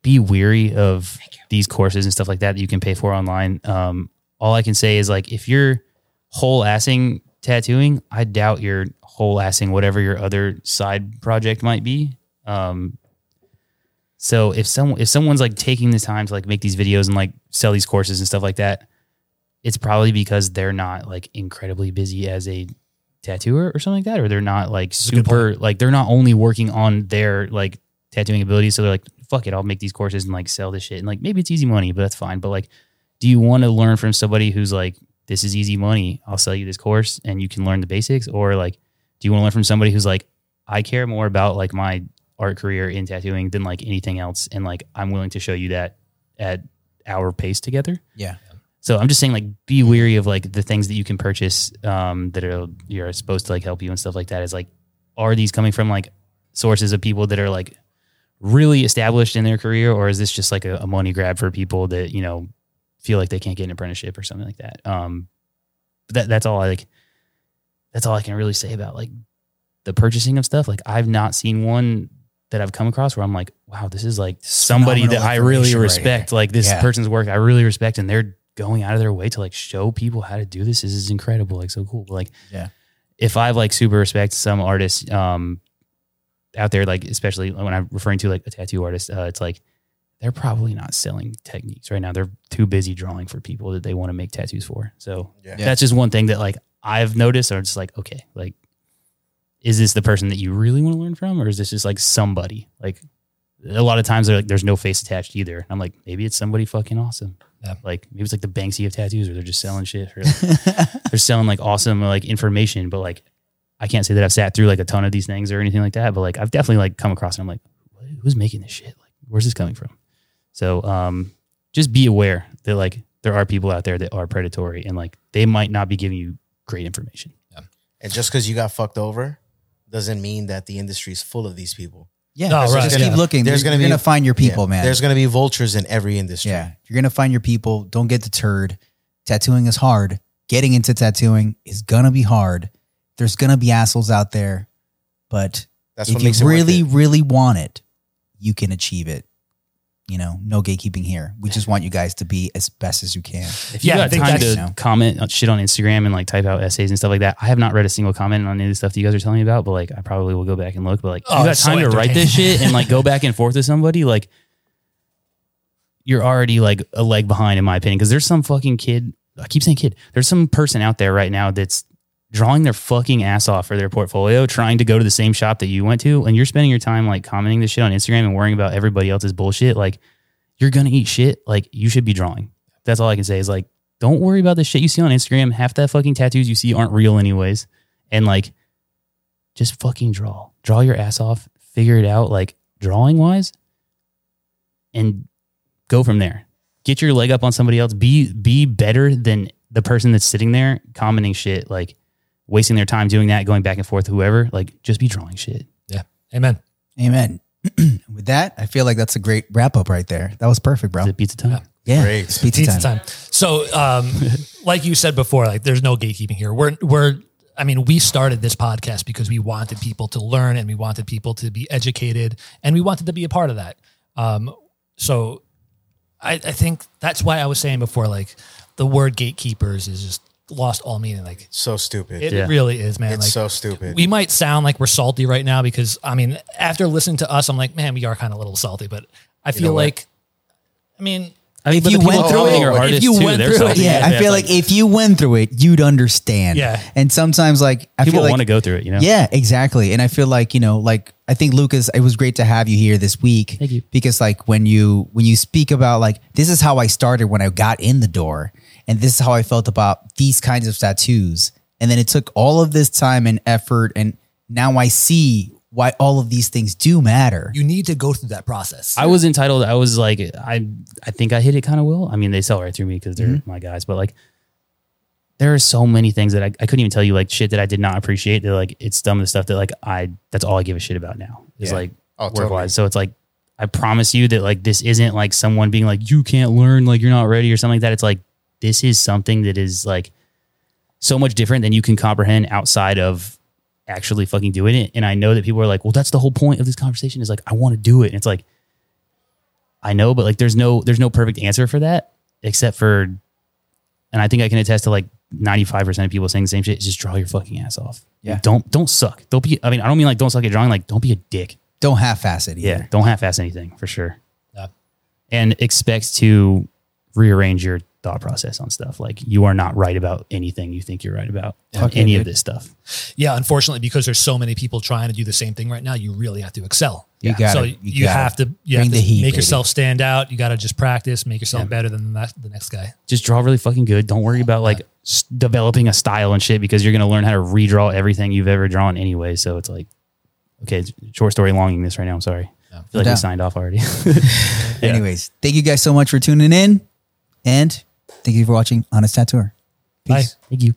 be weary of these courses and stuff like that that you can pay for online. Um, all I can say is like, if you're whole assing tattooing, I doubt you're whole assing whatever your other side project might be. Um, so if someone if someone's like taking the time to like make these videos and like sell these courses and stuff like that, it's probably because they're not like incredibly busy as a tattooer or something like that, or they're not like super like they're not only working on their like tattooing abilities. So they're like, fuck it, I'll make these courses and like sell this shit. And like maybe it's easy money, but that's fine. But like, do you want to learn from somebody who's like, this is easy money, I'll sell you this course and you can learn the basics? Or like, do you want to learn from somebody who's like, I care more about like my art career in tattooing than like anything else. And like I'm willing to show you that at our pace together.
Yeah.
So I'm just saying, like, be weary of like the things that you can purchase um, that are you're supposed to like help you and stuff like that. Is like, are these coming from like sources of people that are like really established in their career, or is this just like a, a money grab for people that you know feel like they can't get an apprenticeship or something like that? Um, that that's all I like. That's all I can really say about like the purchasing of stuff. Like, I've not seen one that I've come across where I'm like, wow, this is like somebody that I really
information right
respect. like this
Yeah.
person's work I really respect, and they're going out of their way to like show people how to do this. This is incredible, like so cool. Like,
Yeah.
if I like super respect some artists um out there, like especially when I'm referring to like a tattoo artist, uh, it's like they're probably not selling techniques right now. They're too busy drawing for people that they want to make tattoos for. So
Yeah.
that's just one thing that like I've noticed, or just like okay, like is this the person that you really want to learn from, or is this just like somebody? Like a lot of times, they're like, there's no face attached either. I'm like, maybe it's somebody fucking awesome.
Yeah.
Like maybe it's like the Banksy of tattoos, or they're just selling shit, or like, they're selling like awesome like information. But like, I can't say that I've sat through like a ton of these things or anything like that. But like, I've definitely like come across and I'm like, who's making this shit? Like, where's this coming from? So, um, just be aware that like there are people out there that are predatory and like they might not be giving you great information.
And just because you got fucked over doesn't mean that the industry is full of these people.
Yeah.
No,
so
right.
Just
Yeah.
keep looking.
There's
There's
gonna be
going to find your people,
Yeah.
man.
There's going to be vultures in every industry.
Yeah. You're going to find your people. Don't get deterred. Tattooing is hard. Getting into tattooing is going to be hard. There's going to be assholes out there. But
That's
if
what
you
makes it
really, really want it, you can achieve it. You know, no gatekeeping here. We just want you guys to be as best as you can.
If you
Yeah, I
got
think
time
that's-
to
you know.
comment shit on Instagram and like type out essays and stuff like that, I have not read a single comment on any of the stuff that you guys are telling me about. But like, I probably will go back and look. But like,
Oh,
you got
it's so
time to write this shit and like go back and forth with somebody, like you're already like a leg behind, in my opinion. Because there's some fucking kid. I keep saying kid. There's some person out there right now that's drawing their fucking ass off for their portfolio, trying to go to the same shop that you went to, and you're spending your time like commenting this shit on Instagram and worrying about everybody else's bullshit. Like, you're gonna eat shit. Like, you should be drawing. That's all I can say is like don't worry about the shit you see on Instagram. Half that fucking tattoos you see aren't real anyways. And like, just fucking draw. Draw your ass off. Figure it out, like drawing wise, and go from there. Get your leg up on somebody else. Be be better than the person that's sitting there commenting shit, like wasting their time doing that, going back and forth, whoever. Like, just be drawing shit.
Yeah. Amen.
Amen. With that, I feel like that's a great wrap up right there. That was perfect, bro.
Is it pizza time?
Yeah,
Great.
it's pizza,
Pizza
time.
time. So, um, like you said before, like there's no gatekeeping here. We're we're. I mean, we started this podcast because we wanted people to learn and we wanted people to be educated and we wanted to be a part of that. Um, so, I, I think that's why I was saying before, like the word gatekeepers is just lost all meaning. Like
So stupid.
it
Yeah.
really is, man.
it's
like
so stupid.
we might sound like we're salty right now because I mean, after listening to us, I'm like, man, we are kind of a little salty, but I feel
know what?
like, I mean,
I mean,
If
but
you
the people
went through
it-
are
if
you
too.
went
They're
through it-
salty.
Yeah, I feel like, if you went through it, you'd understand.
Yeah.
And sometimes, like, I
people
feel like
want to go through it, you know?
Yeah, exactly. And I feel like, you know, like I think Lukas, it was great to have you here this week.
Thank you.
Because like when you when you speak about like this is how I started when I got in the door and this is how I felt about these kinds of tattoos. And then it took all of this time and effort and now I see why all of these things do matter.
you need to go through that process.
I was entitled. I was like, I, I think I hit it kind of well. I mean, they sell right through me because they're mm-hmm. my guys, but like, there are so many things that I, I couldn't even tell you, like shit that I did not appreciate. That like, it's dumb the stuff that like I, that's all I give a shit about now. Is
Yeah.
like
Oh,
work
totally.
wise. So it's like, I promise you that like this isn't like someone being like you can't learn, like you're not ready or something like that. It's like this is something that is like so much different than you can comprehend outside of actually fucking doing it. And I know that people are like, well, that's the whole point of this conversation is like, I want to do it. And it's like, I know, but like, there's no, there's no perfect answer for that except for, and I think I can attest to like 95% of people saying the same shit. Just draw your fucking ass off.
Yeah.
Don't, don't suck. Don't be, I mean, I don't mean like don't suck at drawing. Like, don't be a dick.
Don't half ass it either.
Yeah. Don't half ass anything for sure.
Yeah.
And expect to rearrange your thought process on stuff. Like you are not right about anything you think you're right about on
Fuck yeah,
any of this stuff.
yeah, unfortunately, because there's so many people trying to do the same thing right now, you really have to excel.
You
Yeah.
gotta-
so
you
you,
gotta
have to you
bring
have to
the heat,
make
baby.
yourself stand out. You got to just practice, make yourself better than the next, the next guy.
just draw really fucking good. Don't worry about like s- developing a style and shit because you're going to learn how to redraw everything you've ever drawn anyway. So it's like, okay, short story longing this right now. I'm sorry. I feel like
doubt.
we signed off already.
Anyways, thank you guys so much for tuning in and thank you for watching Honest Tattooer.
Bye.
Peace.
Thank you.